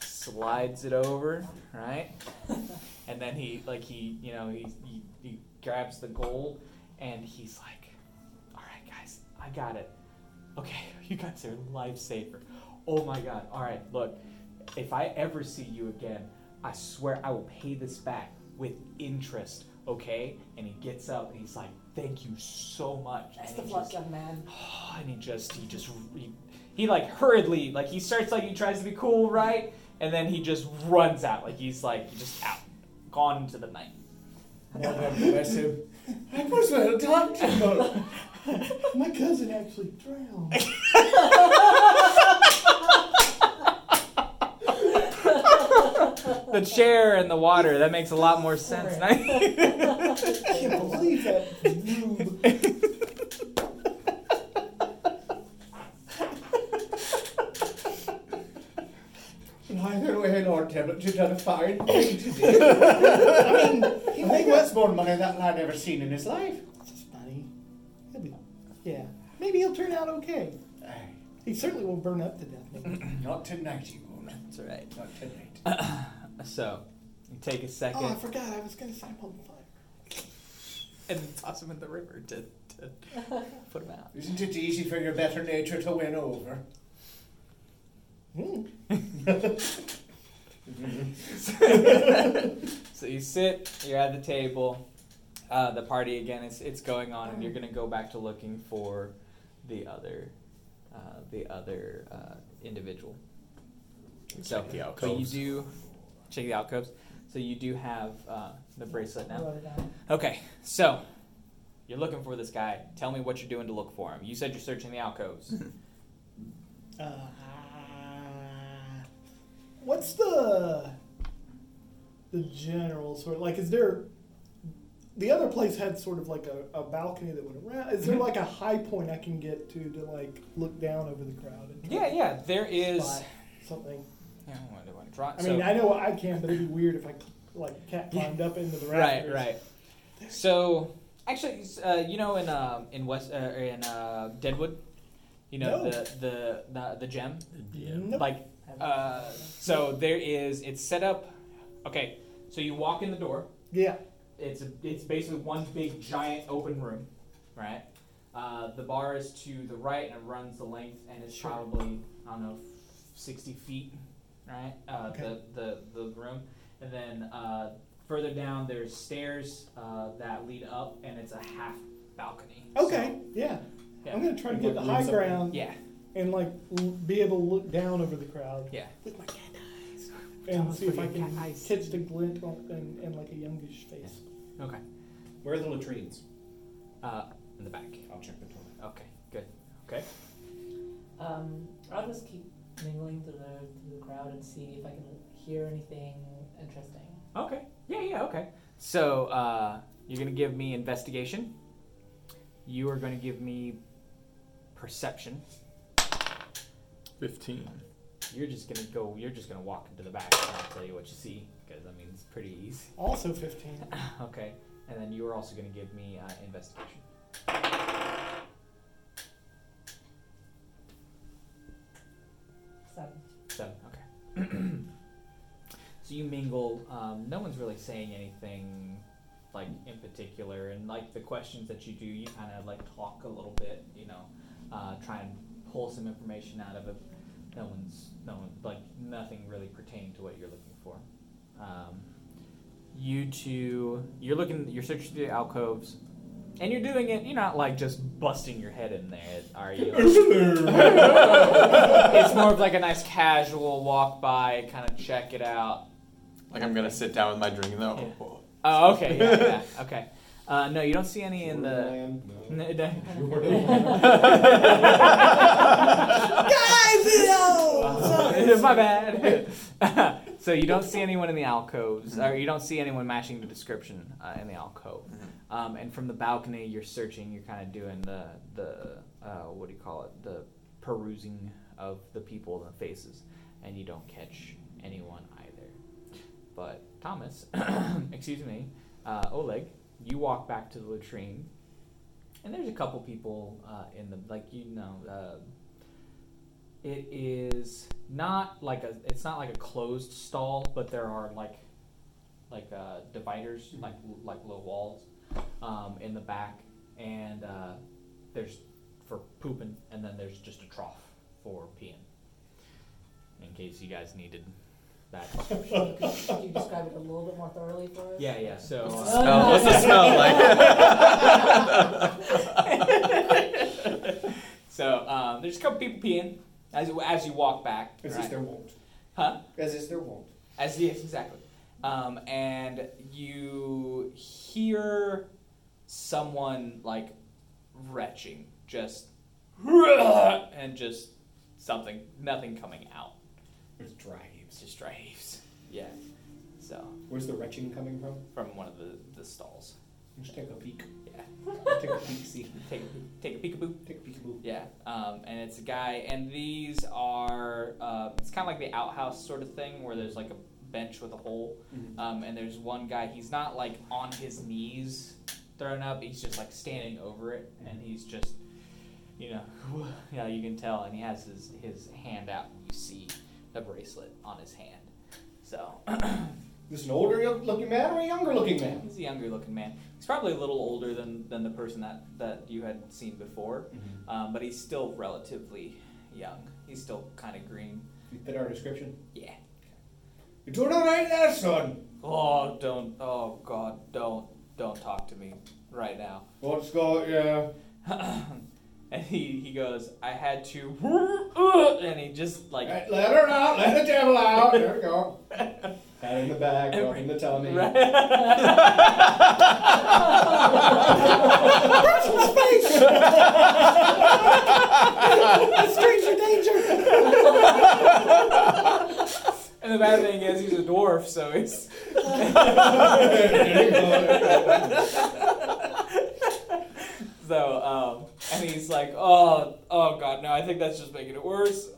slides it over, right? and then he like he you know he he, he grabs the gold and he's like, all right, guys, I got it. Okay, you guys are lifesaver. Oh my god. All right, look, if I ever see you again, I swear I will pay this back with interest. Okay? And he gets up and he's like, "Thank you so much." Best and of he luck, just, young man. and he just, he just, he, he like hurriedly, like he starts like he tries to be cool, right? And then he just runs out, like he's like just out, gone into the night. God bless him. I was well done, Timber. My cousin actually drowned. The chair and the water, that makes a lot more sense. I can't believe that rube. Neither way nor Tybalt, you've done a fine thing today. I mean, he think that's more money that lad ever seen in his life. It's just funny. Be, yeah. Maybe he'll turn out okay. Aye, He certainly won't burn up to death. Not tonight, he won't. That's all right. Not tonight. So, you take a second Oh, I forgot. I was going to set him on fire. and then toss him in the river to, to put him out. Isn't it easy for your better nature to win over? Hmm. So you sit, you're at the table. Uh, the party again, it's it's going on, and you're gonna go back to looking for the other, uh, the other uh, individual. So, Check the but you do check the alcoves. So you do have uh, the bracelet now. Wrote it down. Okay, so you're looking for this guy. Tell me what you're doing to look for him. You said you're searching the alcoves. Uh, what's the the general sort of like? Is there the other place had sort of like a, a balcony that went around? Is there Mhm. like a high point I can get to to like look down over the crowd? And yeah, yeah. There is. something. Yeah, I want to- want to draw. I mean, so- I know I can, but it'd be weird if I like cat climbed up into the Right, rafters. right. right. So actually, uh, you know, in um, in West uh, in uh, Deadwood, you know No. the, the the the gem, Nope. like uh, so there is. It's set up. Okay, so you walk in the door. Yeah. It's a, it's basically one big giant open room, right? Uh, the bar is to the right and it runs the length and it's Sure. probably I don't know, sixty feet, right? Uh, Okay. The the the room, and then uh, further down there's stairs uh, that lead up and it's a half balcony. Okay. yeah. So, yeah. I'm gonna try to get the high ground Yeah, and like l- be able to look down over the crowd yeah. with my cat eyes and see if I can eyes catch the glint on, and, and like a youngish face. Okay. Where are the latrines? Uh, in the back. I'll check the toilet. Okay. Good. Okay. Um, I'll just keep mingling through the, through the crowd and see if I can hear anything interesting. Okay. Yeah. Yeah. Okay. So uh, you're gonna give me investigation. You are gonna give me perception. 15. You're just gonna go. You're just gonna walk into the back and I'll tell you what you see because I mean it's pretty easy. Also 15. okay. And then you are also gonna give me uh, investigation. so you mingle. Um, no one's really saying anything like in particular, and like the questions that you do, you kind of like talk a little bit. You know, uh, try and pull some information out of it. No one's no one like nothing really pertaining to what you're looking for. Um, you two, you're looking, you're searching through the alcoves. And you're doing it, you're not like just busting your head in there, are you? it's more of like a nice casual walk by, kind of check it out. Like I'm gonna sit down with my drink though. Yeah. Oh, okay, yeah, yeah, okay. Uh, no, you don't see any in the. Land? No. N- no. Guys, Oh, my bad. so you don't see anyone in the alcoves, Mm-hmm. or you don't see anyone matching the description uh, in the alcove. Mm-hmm. Um, and from the balcony, you're searching. You're kind of doing the the uh, what do you call it? The perusing of the people and the faces, and you don't catch anyone either. But Thomas, excuse me, uh, Oleg, you walk back to the latrine, and there's a couple people uh, in the like you know. Uh, it is not like a it's not like a closed stall, but there are like like uh, dividers, like like low walls um, in the back, and uh, there's for pooping, and then there's just a trough for peeing. In case you guys needed that. Could you describe it a little bit more thoroughly for us? Yeah, yeah. So. Oh, Uh, Smell, what's the smell like? so um, there's a couple people peeing as you, as you walk back. As right? is their wont. Huh? As is their wont. As yes, exactly. Um, and you hear someone like retching, just and just something, nothing coming out. There's dry It's heaves. just dry heaves. Yeah. So Where's the retching coming from? from one of the, the stalls. Let's take a peek. Yeah. Take a peek, see. Take take a peekaboo. Take a peekaboo. Yeah, um, and it's a guy, and these are uh, it's kind of like the outhouse sort of thing where there's like a bench with a hole, Mhm. um, and there's one guy. He's not like on his knees thrown up. He's just like standing over it, and he's just, you know, yeah, you can tell, and he has his his hand out. And you see the bracelet on his hand. So Is this an older looking man or a younger looking man? he's a younger looking man. He's probably a little older than, than the person that, that you had seen before. Um, but he's still relatively young. He's still kind of green. You fit our description? Yeah. You're doing all right there, son. Oh, don't. Oh, God, don't. Don't talk to me right now. What's got you? and he, he goes, I had to. And he just, like. Right, let her out. Let the devil out. There we go. Pat in the back, rub in the tummy. Stranger danger! And the bad thing is, he's a dwarf, so he's. so, um, and he's like, oh, oh God, no, I think that's just making it worse.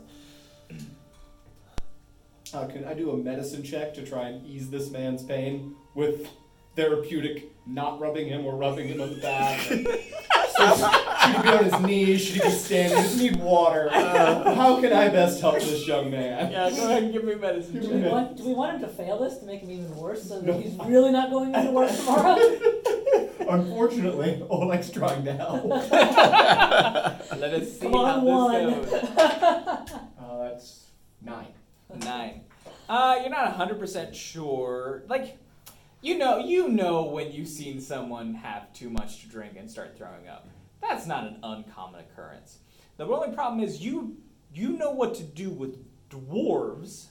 Uh, can I do a medicine check to try and ease this man's pain with therapeutic not rubbing him or rubbing him on the back? so, should he be on his knees? Should he be standing? Does he need water? Uh, how can I best help this young man? Yeah, go ahead and give me medicine. Do check. we, want, do we want him to fail this to make him even worse so that he's really not going into work tomorrow? Unfortunately, Oleg's trying to help. Let us see Come on, how one. this goes. Uh, that's nine. Nine. Uh, you're not hundred percent sure. Like, you know, you know when you've seen someone have too much to drink and start throwing up. That's not an uncommon occurrence. The only problem is you you know what to do with dwarves.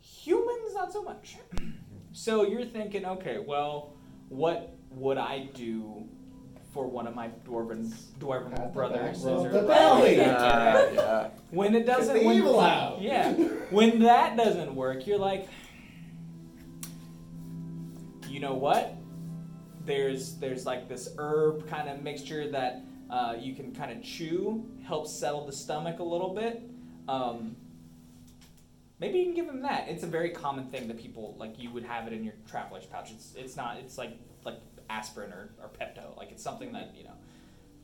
Humans, not so much. So you're thinking, okay, well, what would I do for one of my dwarven dwarven Pat brothers? back, the belly. Yeah, yeah. When it doesn't, Get the when, evil out. yeah, when that doesn't work, you're like, you know what? There's there's like this herb kind of mixture that uh, you can kind of chew, helps settle the stomach a little bit. Um, maybe you can give him that. It's a very common thing that people like. You would have it in your traveler's pouch. It's it's not. It's like like aspirin or, or Pepto. Like it's something that you know.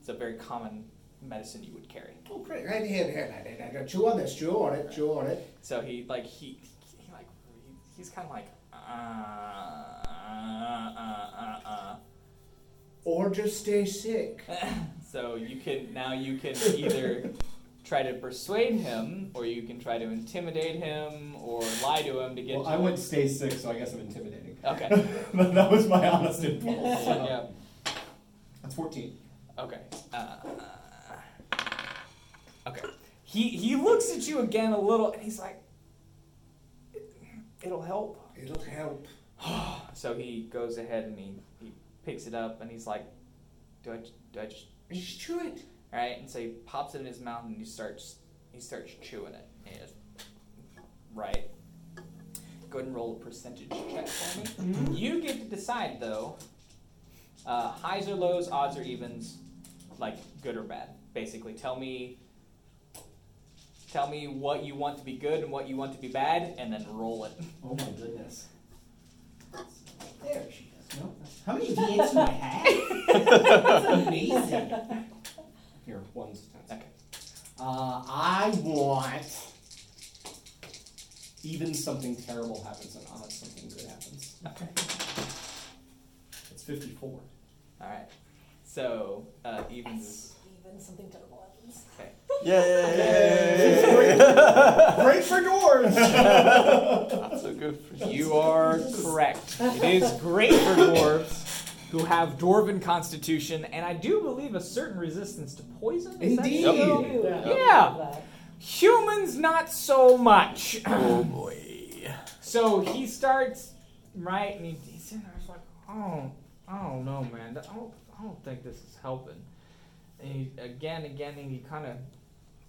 It's a very common medicine you would carry. Oh, great. Right here, here, right here, right here. Chew on this, chew on it, chew on it. So he like he, he like he, he's kind of like uh, uh, uh, uh, Or just stay sick. uh. so you can now you can either try to persuade him or you can try to intimidate him or lie to him to get Well, to I would stay sick, so I guess I'm intimidating. okay but that was my honest impulse. yeah That's 14. okay uh, okay he he looks at you again a little and he's like it'll help It'll help. so he goes ahead and he, he picks it up and he's like, do I do I just Just chew it. all right? And so he pops it in his mouth and he starts he starts chewing it. And just, right. Go ahead and roll a percentage check for me. You get to decide though. Uh, highs or lows, odds or evens, like good or bad. Basically, tell me. Tell me what you want to be good and what you want to be bad, and then roll it. Oh my goodness. There she is. No. How many d8s do I have? That's amazing. Here, one's ten. Okay. Uh, I want even something terrible happens and odds something good happens. Okay. It's 54. All right. So uh, evens. Even something terrible happens. Okay. Yay! Great for dwarves! Not so good for You are correct. It is great for dwarves who have dwarven constitution, and I do believe a certain resistance to poison. Is that Indeed. so? Ooh, Yeah. Humans, not so much. Oh boy. So he starts right, and he, he's sitting there, he's like, "Oh, I don't know, man. I don't, I don't think this is helping." And he again, again, and he kind of,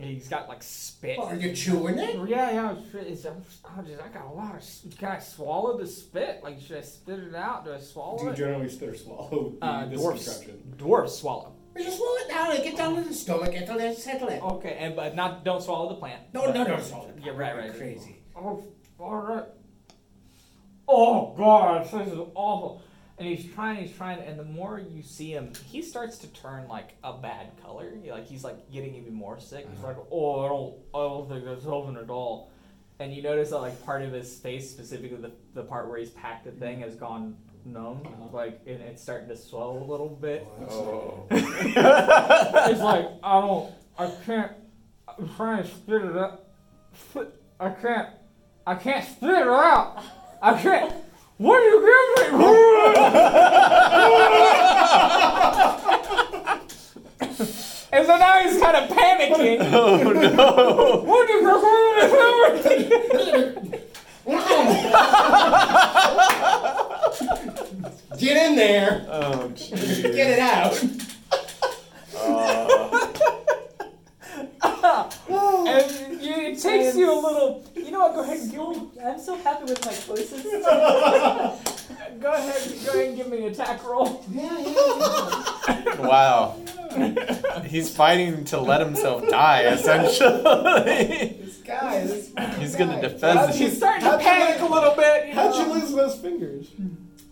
he's got like spit. Are you chewing it? Yeah, yeah. It's, it's, I, just, I got a lot of. s- Can I swallow the spit? Like, should I spit it out? Do I swallow Do you it? generally spit or swallow the, Uh, this dwarfs. contraption? Dwarfs swallow. Well, Just swallow it down and get down to the stomach. It'll let settle it. Okay, and but not don't swallow the plant. No, But- no, no, swallow it. Yeah, right, right. Crazy. Oh, all right. Oh God, this is awful. And he's trying, he's trying, and the more you see him, he starts to turn like a bad color. He- Like he's like getting even more sick. He's uh-huh. like, oh, I don't, I don't think that's helping at all. And you notice that like part of his face, specifically the, the part where he's packed the mm-hmm. thing, has gone numb. Uh-huh. Like and it's starting to swell a little bit. Oh. it's like I don't, I can't. I'm trying to spit it out. Spit, I can't. I can't spit it out. I can't. What do you give me? and so now he's kind of panicking. Oh no! What do you give me? Get in there. Oh jeez. Get it out. Oh. And you, it takes you a little. You know what? Go ahead and give me. I'm so happy with my choices. Go ahead. Go ahead and give me an attack roll. Yeah, yeah, Wow. He's fighting to let himself die, essentially. This guy, this He's gonna guy. defend. He's starting to How'd you panic a little bit. You How'd you lose those fingers?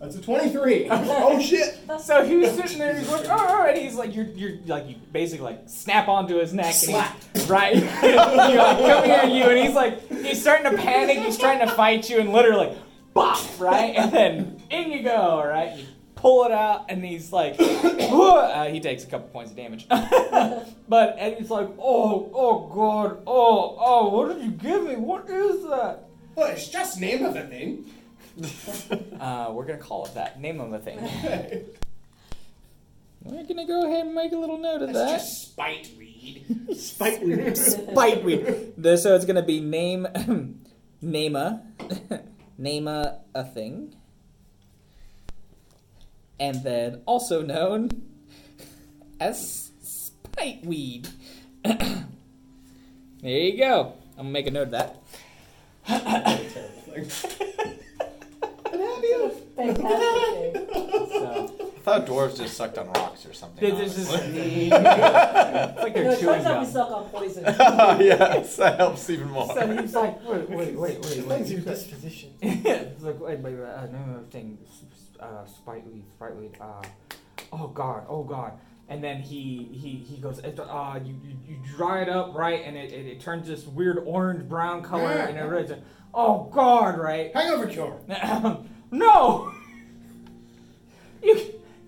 That's a 23. Oh shit! So he was sitting there, he's like, oh, and he's like, you're, you're like, you basically like snap onto his neck, Slap. and he's, right? you're like, coming at you, and he's like, he's starting to panic, he's trying to fight you, and literally, bop, right? And then in you go, right? You pull it out, and he's like, uh, he takes a couple points of damage, but and he's like, oh, oh god, oh, oh, what did you give me? What is that? Well, it's just name of the thing. Uh, we're gonna call it that. Name of the thing. We're gonna go ahead and make a little note of That's that. just spite weed. Spite weed. Spite weed. The- So it's gonna be name, name a, name a, a thing, and then also known as spite weed. there you go. I'm gonna make a note of that. Fantastic. game. So, I thought dwarves just sucked on rocks or something. this is it's like they're it chewing turns out we suck on poison. yes, that helps even more. So he's like, wait, wait, wait, wait, Explains wait. your disposition. it's like, wait, wait, wait, uh, no, no, thing, uh, sprightly, sprightly, uh, oh god, oh god. And then he he he goes, it, uh, you, you you dry it up right, and it, it, it turns this weird orange brown color, Yeah. and it really, oh god, right? Hangover cure. no, you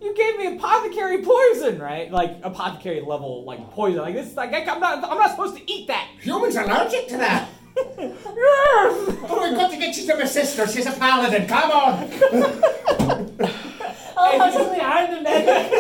you gave me apothecary poison, right? Like apothecary level, like poison, like this. Like I'm not I'm not supposed to eat that. Humans are allergic to that. Yes! Oh, we've got to get you to my sister. She's a paladin. Come on. Oh, suddenly I'm the medic.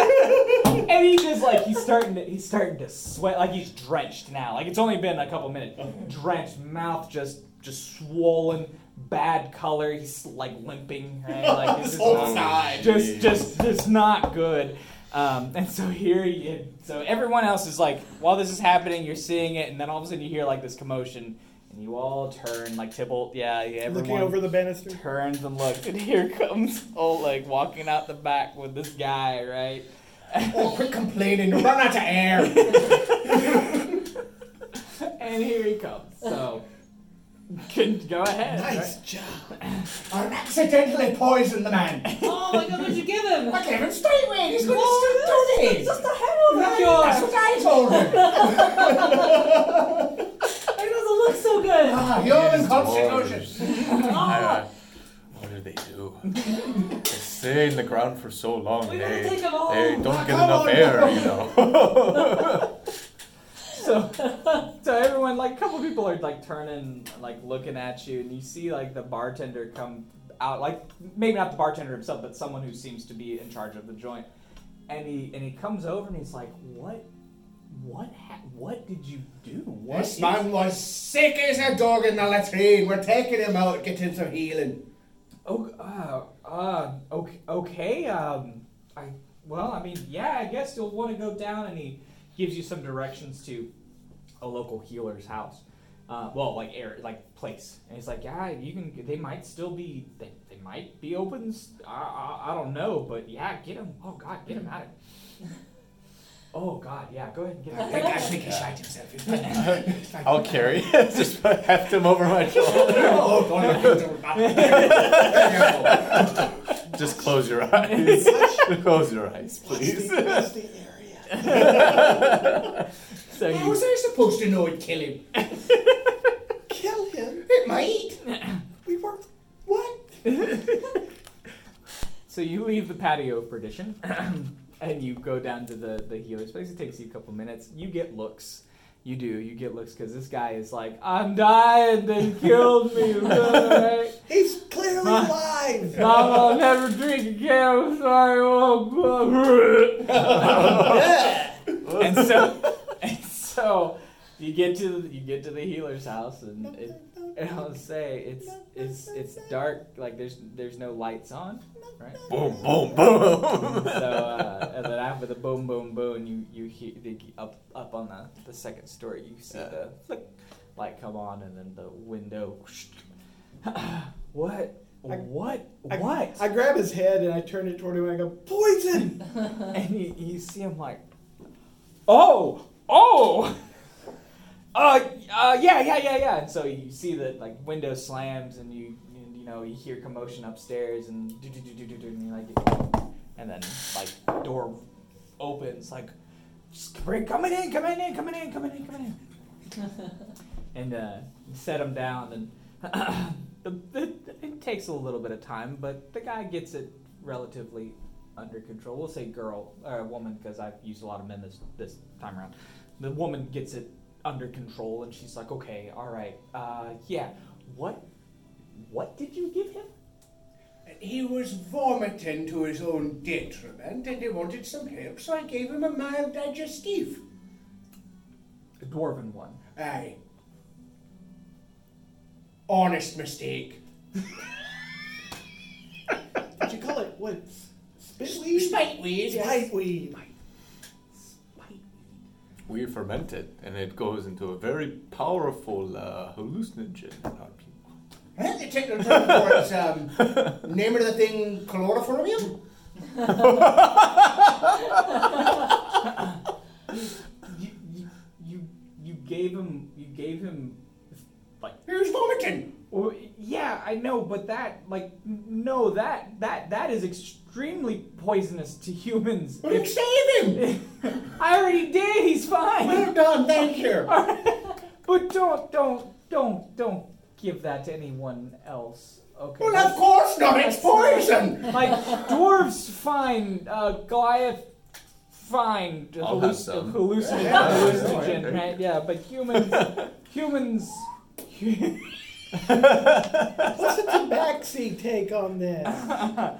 And he just like he's starting to he's starting to sweat like he's drenched now. Like it's only been a couple minutes. Drenched, mouth just just swollen, bad color. He's like limping, right? Like this is whole not- time. just just just not good. Um, and so here, you, so everyone else is like, while this is happening, you're seeing it, and then all of a sudden you hear like this commotion, and you all turn, like Tybalt, yeah, yeah, everyone Looking over the banister. turns and looks, and here comes Oleg walking out the back with this guy, right? Oh, quit complaining. You run out of air. and here he comes. So, can go ahead. Nice right? job. I accidentally poisoned the man. Oh my god, what'd you give him? I gave him straight way. He's going to Oh, still do It's this. just a hangover cure. That's what I told him. It doesn't look so good. Ah, human These constitution. dwarves. Oh, what do they do? they stay in the ground for so long. We gotta They, take 'em they don't get Come enough on. air, you know. So, so everyone, like, a couple people are like turning, like, looking at you, and you see like the bartender come out, like maybe not the bartender himself, but someone who seems to be in charge of the joint, and he and he comes over and he's like, "What, what, ha- what did you do? What This is- man was sick as a dog in the latrine. We're taking him out, get him some healing. Oh, uh, uh, okay, okay. Um, I well, I mean, yeah, I guess you'll want to go down, and he gives you some directions to a local healer's house. Uh, well, like air, like place, and he's like, yeah, you can. They might still be. They, they might be open. I don't know, but yeah, get him. Oh God, get him out. Oh God, yeah, go ahead and get I him. think, I think he shot himself. He's fine. I'll carry. Just heft him over my shoulder. Oh, Just close your eyes. close your eyes, please. What's the area? So How you, was I supposed to know it'd kill him? Kill him. It might. We were. What? So you leave the patio of perdition, and you go down to the the healer's place. It takes you a couple minutes. You get looks. You do. You get looks because this guy is like, "I'm dying. They killed me." right? He's clearly Ma- alive. Mom, I'll never drink again. I'm sorry. Oh, and so, and so, you get to the, you get to the healer's house, and it, and I'll say it's it's it's dark. Like there's there's no lights on, right? boom, boom, boom. so uh, and then after the boom boom boom you you hear the, up up on the, the second story you see Yeah. the flick light come on and then the window what I- what I- what I grab his head and I turn it toward him and I go, poison! and you, you see him like oh oh uh, uh yeah yeah yeah yeah. And so you see that like window slams and you you, you know you hear commotion upstairs and do do do do do do and you're like and then like door opens like "Just bring coming in coming in coming in coming in coming in. And uh you set him down and the, the, it takes a little bit of time but the guy gets it relatively under control. We'll say girl or woman because i've used a lot of men this this time around. The woman gets it under control and she's like okay all right uh yeah what what did you give him He was vomiting to his own detriment and he wanted some help, so I gave him a mild digestive. A dwarven one Aye. Honest mistake. Did you call it what? Spitweed? Spiteweed. yes. Spiteweed. We ferment it, and it goes into a very powerful uh, hallucinogen in our people. I think the technical term for it's um, name of the thing chloroformium. you, you, you, you gave him you gave him like Here's vomiting. well, yeah I know but that like no that that that is extremely poisonous to humans Well, then save him. I already did he's fine Well done, thank you. but don't don't don't don't give that to anyone else okay Well, of course not. It's poison. like dwarves fine uh Goliath fine halluc- hallucinogen, Yeah. hallucinogen right yeah but humans humans What's the tabaxi take on this?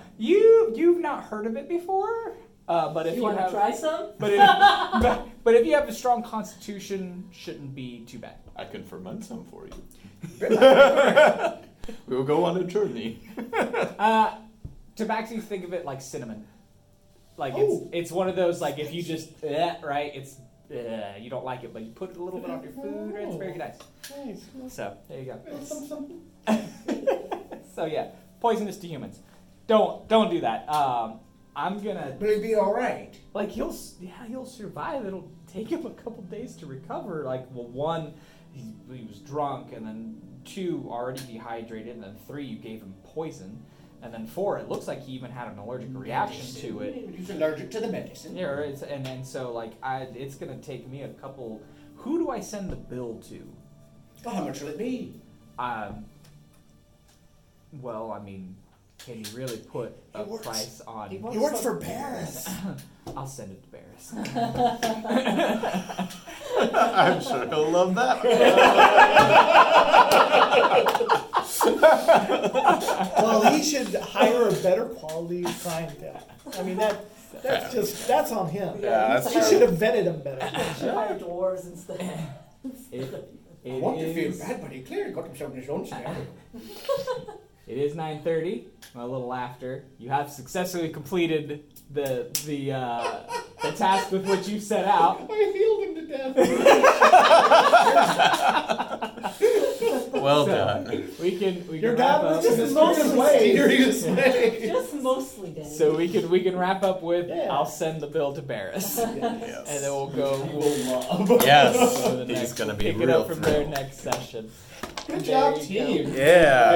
you you've not heard of it before, uh, but if you you, want to have, try some? but if, but, but if you have a strong constitution, shouldn't be too bad. I can ferment some for you. we will go on a journey. Uh, tabaxi, think of it like cinnamon. Like Oh. it's it's one of those like if you just eh, right, it's you don't like it, but you put a little bit on your food, and It's very nice. Nice. So there you go. So yeah, poisonous to humans. Don't don't do that. Um, I'm gonna Will he be all right? like he'll yeah he'll survive it'll take him a couple days to recover like well one he, he was drunk and then two already dehydrated and then three you gave him poison and then four it looks like he even had an allergic reaction to it He's allergic to the medicine. yeah it's, and then so like I, it's gonna take me a couple who do i send the bill to Well, how much will it be? um well i mean can you really put a He works- price on he works for Barris. i'll send it to Barris. I'm sure he'll love that. well, he should hire a better quality clientele. I mean, that that's just that's on him. Yeah, that's he should have vetted him better. Should hire dwarves instead. It, I it want to feel is- bad, but he clearly got himself in his own scenario. It is 9:30. A little laughter. You have successfully completed the the uh, the task with which you set out. I healed him to death. well So, done. We can we Your can wrap up. just Just mysterious mostly way. Just mostly dead. So we can we can wrap up with Yeah. I'll send the bill to Barris, and Yes. then we'll go. We'll Yes. go to the He's next- gonna we'll be pick it real up from there thrilled. next session. Good There job, you go. team. Yeah.